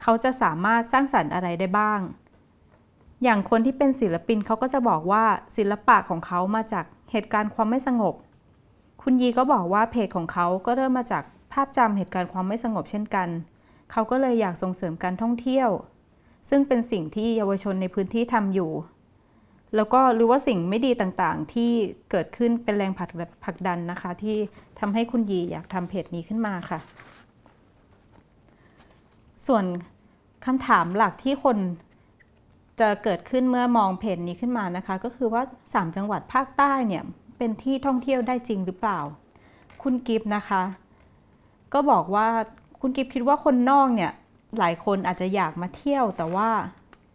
เขาจะสามารถสร้างสรรค์อะไรได้บ้าง อย่างคนที่เป็นศิลปินเขาก็จะบอกว่าศิลปะของเขามาจากเหตุการณ์ความไม่สงบ คุณยีก็บอกว่าเพจของเขาก็เริ่มมาจากภาพจำเหตุการณ์ความไม่สงบเช่นกัน เขาก็เลยอยากส่งเสริมการท่องเที่ยว ซึ่งเป็นสิ่งที่เยาวชนในพื้นที่ทำอยู่ แล้วก็รู้ว่าสิ่งไม่ดีต่างๆ ที่เกิดขึ้นเป็นแรงผลักดันนะคะ ที่ทำให้คุณยีอยากทำเพจนี้ขึ้นมาค่ะ ส่วนคำถามหลักที่คน จะเกิดขึ้นเมื่อมองเพจนี้ขึ้นมานะคะ ก็คือว่า 3 จังหวัดภาคใต้เนี่ยเป็นที่ท่องเที่ยวได้จริงหรือเปล่า คุณกิฟนะคะ ก็บอกว่าคุณกิฟคิดว่าคนนอกเนี่ยหลายคนอาจจะอยากมาเที่ยว แต่ว่า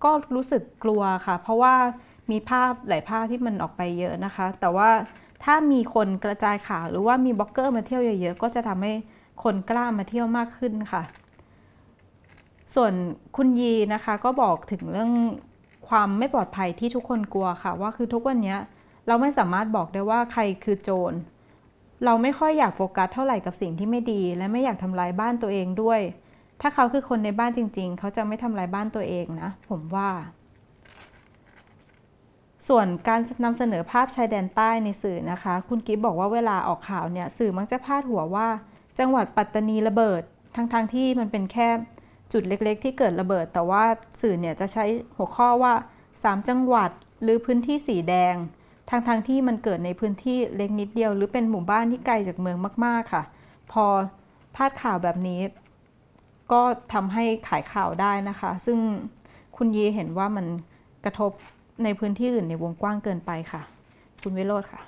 ก็รู้สึกกลัวค่ะ เพราะว่ามีภาพหลายภาพที่มันออกไปเยอะนะคะ แต่ว่าถ้ามีคนกระจายข่าวหรือว่ามีบล็อกเกอร์มาเที่ยวเยอะๆก็จะทำให้คนกล้ามาเที่ยวมากขึ้นค่ะ ส่วนคุณยีนะคะก็บอกถึงเรื่อง ความไม่ปลอดภัยที่ทุกคนกลัวค่ะ ว่าคือทุกวันนี้เราไม่สามารถบอกได้ว่าใครคือโจร เราไม่ค่อยอยากโฟกัสเท่าไหร่กับสิ่งที่ไม่ดี และไม่อยากทำลายบ้านตัวเองด้วย ถ้าเขาคือคนในบ้านจริง ๆ เขาจะไม่ทำลายบ้านตัวเองนะ ผมว่า ส่วนการนำเสนอภาพชายแดนใต้ในสื่อนะคะ คุณกิฟบอกว่าเวลาออกข่าวเนี่ยสื่อมักจะพาดหัวว่า จังหวัดปัตตานีระเบิด ทั้งๆทที่มันเป็นแค่ จุดเล็กๆ ที่เกิดระเบิด แต่ว่าสื่อเนี่ยจะใช้หัวข้อว่า 3 จังหวัดหรือพื้นที่สีแดงทั้งๆทที่มันเกิดในพื้นที่เล็กนิดเดียว หรือเป็นหมู่บ้านที่ไกลจากเมืองมาก ๆค่ะ พอพาดข่าวแบบนี้ ก็ทำให้ขายข่าวได้นะคะ ซึ่งคุณยีเห็นว่ามันกระทบในพื้นที่อื่นในวงกว้างเกินไปค่ะ คุณวิโรธค่ะ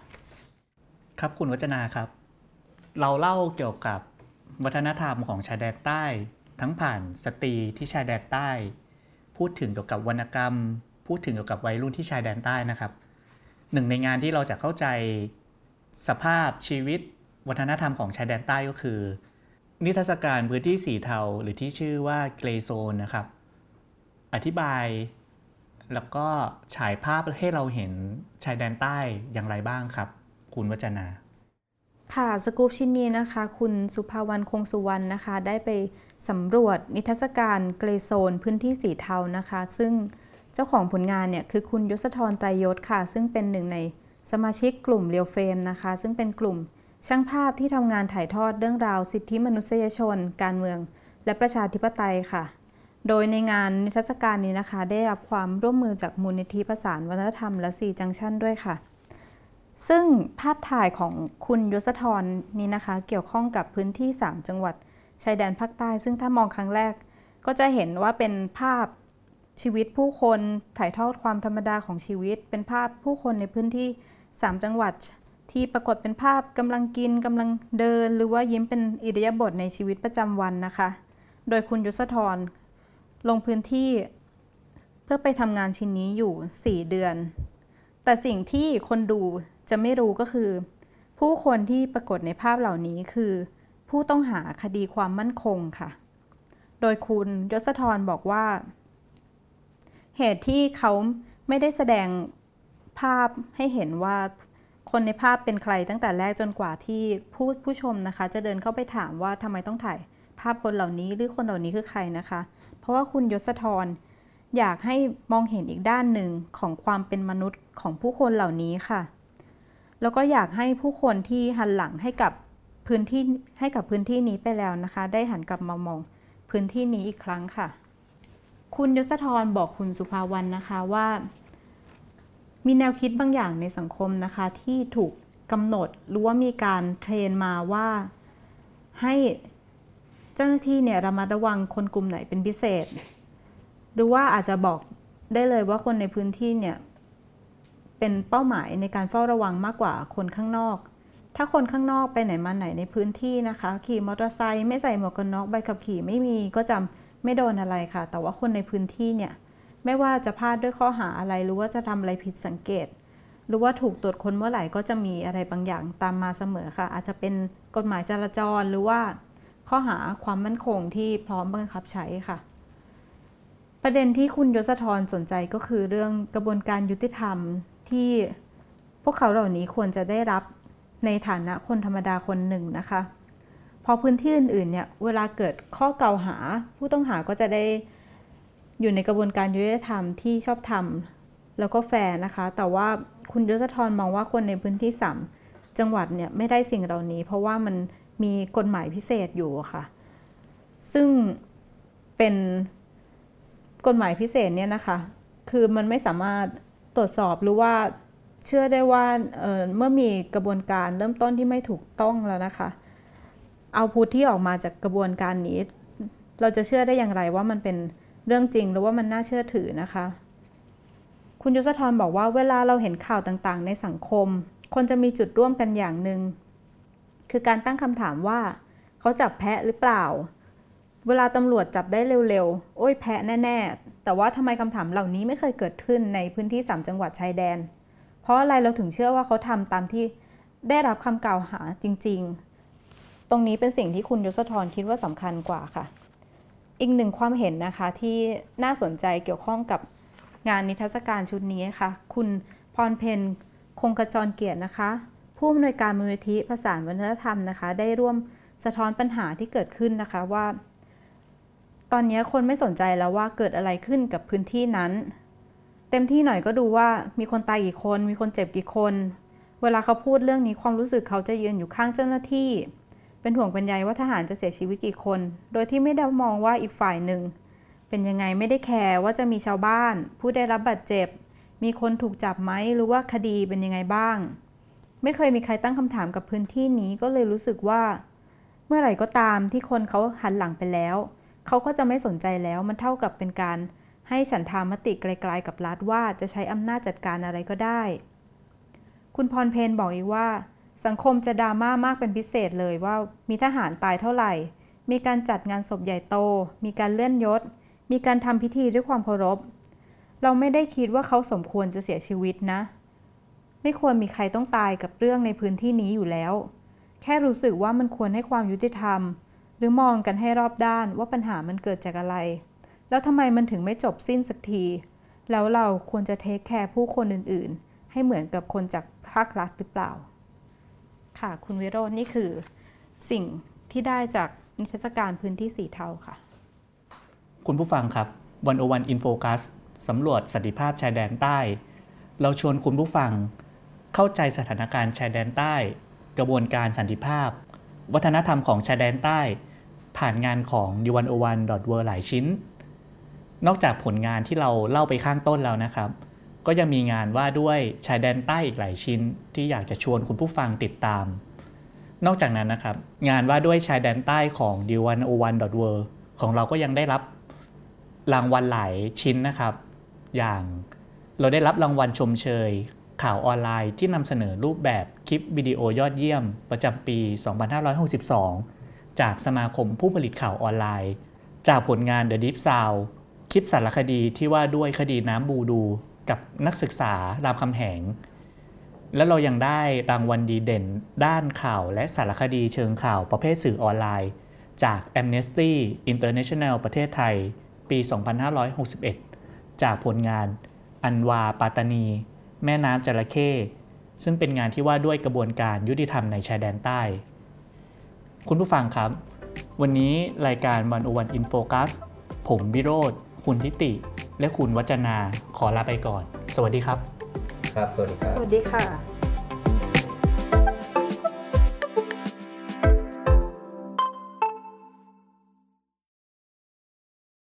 ครับคุณวัจนาครับ เราเล่าเกี่ยวกับวัฒนธรรมของชายแดนใต้ ทั้งผ่านสตรีที่ชายแดนใต้ พูดถึงเกี่ยวกับวรรณกรรม พูดถึงเกี่ยวกับวัยรุ่นที่ชายแดนใต้นะครับ หนึ่งในงานที่เราจะเข้าใจสภาพชีวิตวัฒนธรรมของชายแดนใต้ก็คือ นิทรรศการพื้นที่สีเทาหรือที่ชื่อว่าเกรโซนนะครับ อธิบายแล้วก็ฉายภาพให้เราเห็นชายแดนใต้อย่างไรบ้างครับ คุณวัจนา ค่ะ สกูปชิ้นนี้นะคะ คุณสุภาวรรณคงสุวรรณนะคะ ได้ไป สำรวจนิทรรศการเกรโซนพื้นที่สีเทานะคะ ซึ่งเจ้าของผลงานเนี่ยคือคุณยศธรไตรยศค่ะ ซึ่งเป็นหนึ่งในสมาชิกกลุ่มเรียวเฟรมนะคะ ซึ่งเป็นกลุ่มช่างภาพที่ทำงานถ่ายทอดเรื่องราวสิทธิมนุษยชน การเมือง และประชาธิปไตยค่ะ โดยในงานนิทรรศการนี้นะคะ ได้รับความร่วมมือจากมูลนิธิประสานวัฒนธรรมและสีจังชั่นด้วยค่ะ ซึ่งภาพถ่ายของคุณยศธรนี้นะคะ เกี่ยวข้องกับพื้นที่ 3 จังหวัด ชายแดนภาคใต้ ซึ่งถ้ามองครั้งแรก ก็จะเห็นว่าเป็นภาพชีวิตผู้คนถ่ายทอดความธรรมดาของชีวิต เป็นภาพผู้คนในพื้นที่ 3 จังหวัด ที่ปรากฏเป็นภาพกำลังกินกำลังเดิน หรือว่ายิ้มเป็นอิริยาบถในชีวิตประจำวันนะคะ โดยคุณยศธรลงพื้นที่ เพื่อไปทำงานชิ้นนี้อยู่ 4 เดือน แต่สิ่งที่คนดูจะไม่รู้ก็คือ ผู้คนที่ปรากฏในภาพเหล่านี้คือ ผู้ต้องหาคดีความมั่นคงค่ะ โดยคุณยศธรบอกว่า เหตุที่เขาไม่ได้แสดงภาพให้เห็นว่าคนในภาพเป็นใครตั้งแต่แรกจนกว่าที่ผู้ผู้ชมนะคะ จะเดินเข้าไปถามว่าทำไมต้องถ่ายภาพคนเหล่านี้หรือคนเหล่านี้คือใครนะคะ เพราะว่าคุณยศธรอยากให้มองเห็นอีกด้านหนึ่งของความเป็นมนุษย์ของผู้คนเหล่านี้ค่ะ แล้วก็อยากให้ผู้คนที่หันหลังให้กับ พื้นที่ให้กับพื้นที่นี้ไปแล้วนะคะ ได้หันกลับมามองพื้นที่นี้อีกครั้งค่ะ คุณยศธรบอกคุณสุภาวรรณนะคะว่า มีแนวคิดบางอย่างในสังคมนะคะ ที่ถูกกำหนดหรือว่ามีการเทรนมาว่าให้เจ้าหน้าที่เนี่ยระมัดระวังคนกลุ่มไหนเป็นพิเศษ หรือว่าอาจจะบอกได้เลยว่าคนในพื้นที่เนี่ยเป็นเป้าหมายในการเฝ้าระวังมากกว่าคนข้างนอก ถ้าคนข้างนอกไปไหนมาไหนในพื้นที่นะคะ ขี่มอเตอร์ไซค์ไม่ใส่หมวกกันน็อกใบขับขี่ไม่มีก็จำไม่โดนอะไรค่ะ แต่ว่าคนในพื้นที่เนี่ยไม่ว่าจะพลาดด้วยข้อหาอะไรหรือว่าจะทำอะไรผิดสังเกต หรือว่าถูกตรวจค้นเมื่อไหร่ก็จะมีอะไรบางอย่างตามมาเสมอค่ะ อาจจะเป็นกฎหมายจราจรหรือว่าข้อหาความมั่นคงที่พร้อมบังคับใช้ค่ะ ประเด็นที่คุณยศธรสนใจก็คือเรื่องกระบวนการยุติธรรมที่พวกเขาเหล่านี้ควรจะได้รับ ในฐานะคนธรรมดาคนหนึ่งนะคะ พอพื้นที่อื่นๆเนี่ยเวลาเกิดข้อกล่าวหา ผู้ต้องหาก็จะได้อยู่ในกระบวนการยุติธรรมที่ชอบธรรมแล้วก็แฟร์นะคะ แต่ว่าคุณยศธรมองว่าคนในพื้นที่สามจังหวัดเนี่ยไม่ได้สิ่งเหล่านี้ เพราะว่ามันมีกฎหมายพิเศษอยู่ค่ะ ซึ่งเป็นกฎหมายพิเศษเนี่ยนะคะ คือมันไม่สามารถตรวจสอบหรือว่า เชื่อได้ว่าเเมื่อมีกระบวนการเริ่มต้นที่ไม่ถูกต้องแล้วนะคะเอาพุทที่ออกมาจากกระบวนการนี้ เราจะเชื่อได้อย่างไรว่ามันเป็นเรื่องจริงหรือว่ามันน่าเชื่อถือนะคะ คุณยศธรบอกว่าเวลาเราเห็นข่าวต่างๆ ในสังคม คนจะมีจุดร่วมกันอย่างหนึ่งคือการตั้งคำถามว่า เขาจับแพะหรือเปล่า เวลาตำรวจจับได้เร็วๆ โอ้ยแพะแน่ ๆ แต่ว่าทำไมคำถามเหล่านี้ไม่เคยเกิดขึ้นในพื้นที่ 3 จังหวัดชายแดน ราะอะไรเราถึงเชื่อว่าเขาทำตามที่ได้รับคำกล่าวหาจริง ๆ ตรงนี้เป็นสิ่งที่คุณยศธรคิดว่าสำคัญกว่าค่ะ อีกหนึ่งความเห็นนะคะที่น่าสนใจเกี่ยวข้องกับงานนิทรรศการชุดนี้ค่ะ คุณพรเพนคงกระจรเกียรตินะคะ ผู้อำนวยการมูลนิธิภาษาวัฒนธรรมนะคะ ได้ร่วมสะท้อนปัญหาที่เกิดขึ้นนะคะว่า ตอนนี้คนไม่สนใจแล้วว่าเกิดอะไรขึ้นกับพื้นที่นั้น เต็มที่หน่อยก็ดูว่ามีคนตายกี่คน มีคนเจ็บกี่คน เวลาเขาพูดเรื่องนี้ความรู้สึกเขาจะยืนอยู่ข้างเจ้าหน้าที่ เป็นห่วงเป็นใยว่าทหารจะเสียชีวิตกี่คน โดยที่ไม่ได้มองว่าอีกฝ่ายหนึ่ง เป็นยังไงไม่ได้แคร์ว่าจะมีชาวบ้าน ผู้ได้รับบาดเจ็บ มีคนถูกจับไหมหรือว่าคดีเป็นยังไงบ้าง ไม่เคยมีใครตั้งคำถามกับพื้นที่นี้ก็เลยรู้สึกว่า เมื่อไหร่ก็ตามที่คนเขาหันหลังไปแล้ว เขาก็จะไม่สนใจแล้วมันเท่ากับเป็นการ ให้ฉันทามติไกลๆกับรัฐว่าจะใช้อำนาจจัดการอะไรก็ได้ คุณพรเพนบอกอีกว่า สังคมจะดราม่ามากเป็นพิเศษเลยว่ามีทหารตายเท่าไหร่ มีการจัดงานศพใหญ่โต มีการเลื่อนยศ มีการทำพิธีด้วยความเคารพ เราไม่ได้คิดว่าเขาสมควรจะเสียชีวิตนะ ไม่ควรมีใครต้องตายกับเรื่องในพื้นที่นี้อยู่แล้ว แค่รู้สึกว่ามันควรให้ความยุติธรรม หรือมองกันให้รอบด้านว่าปัญหามันเกิดจากอะไร แล้วทำไมมันถึงไม่จบสิ้นสักที แล้วเราควรจะ take care ผู้คนอื่นๆ ให้เหมือนกับคนจากภาครัฐหรือเปล่า ค่ะ คุณวิโรจน์นี่คือสิ่งที่ได้จากนิทรรศการพื้นที่สีเทาค่ะ คุณผู้ฟังครับ One O One in Focus สำรวจสันติภาพชายแดนใต้ เราชวนคุณผู้ฟัง เข้าใจสถานการณ์ชายแดนใต้ กระบวนการสันติภาพ วัฒนธรรมของชายแดนใต้ ผ่านงานของ d 1 0 1 w o r l d หลายชิ้น นอกจากผลงานที่เราเล่าไปข้างต้นแล้วนะครับ ก็ยังมีงานว่าด้วยชายแดนใต้อีกหลายชิ้น ที่อยากจะชวนคุณผู้ฟังติดตาม นอกจากนั้นนะครับ งานว่าด้วยชายแดนใต้ของ d 1 0 1 w o r l d ของเราก็ยังได้รับรางวัลหลายชิ้นนะครับ อย่างเราได้รับรางวัลชมเชย ข่าวออนไลน์ที่นำเสนอรูปแบบคลิปวิดีโอยอดเยี่ยม ประจำปี 2562 จากสมาคมผู้ผลิตข่าวออนไลน์ จากผลงาน The Deep Sound คลิปสารคดีที่ว่าด้วยคดีน้ำบูดูกับนักศึกษารามคำแหง และเรายังได้รางวัลดีเด่น ด้านข่าวและสารคดีเชิงข่าวประเภทสื่อออนไลน์ จาก Amnesty International ประเทศไทย ปี 2561 จากผลงานอันวาปาตานี แม่น้ำจระเข้ซึ่งเป็นงานที่ว่าด้วยกระบวนการยุติธรรมในชายแดนใต้ คุณผู้ฟังครับ วันนี้รายการวันโอวันอินโฟกัสผมวิโรธ คุณทิติ และคุณวัจนาขอลาไปก่อน สวัสดีครับ ครับ สวัสดีครับ สวัสดีค่ะ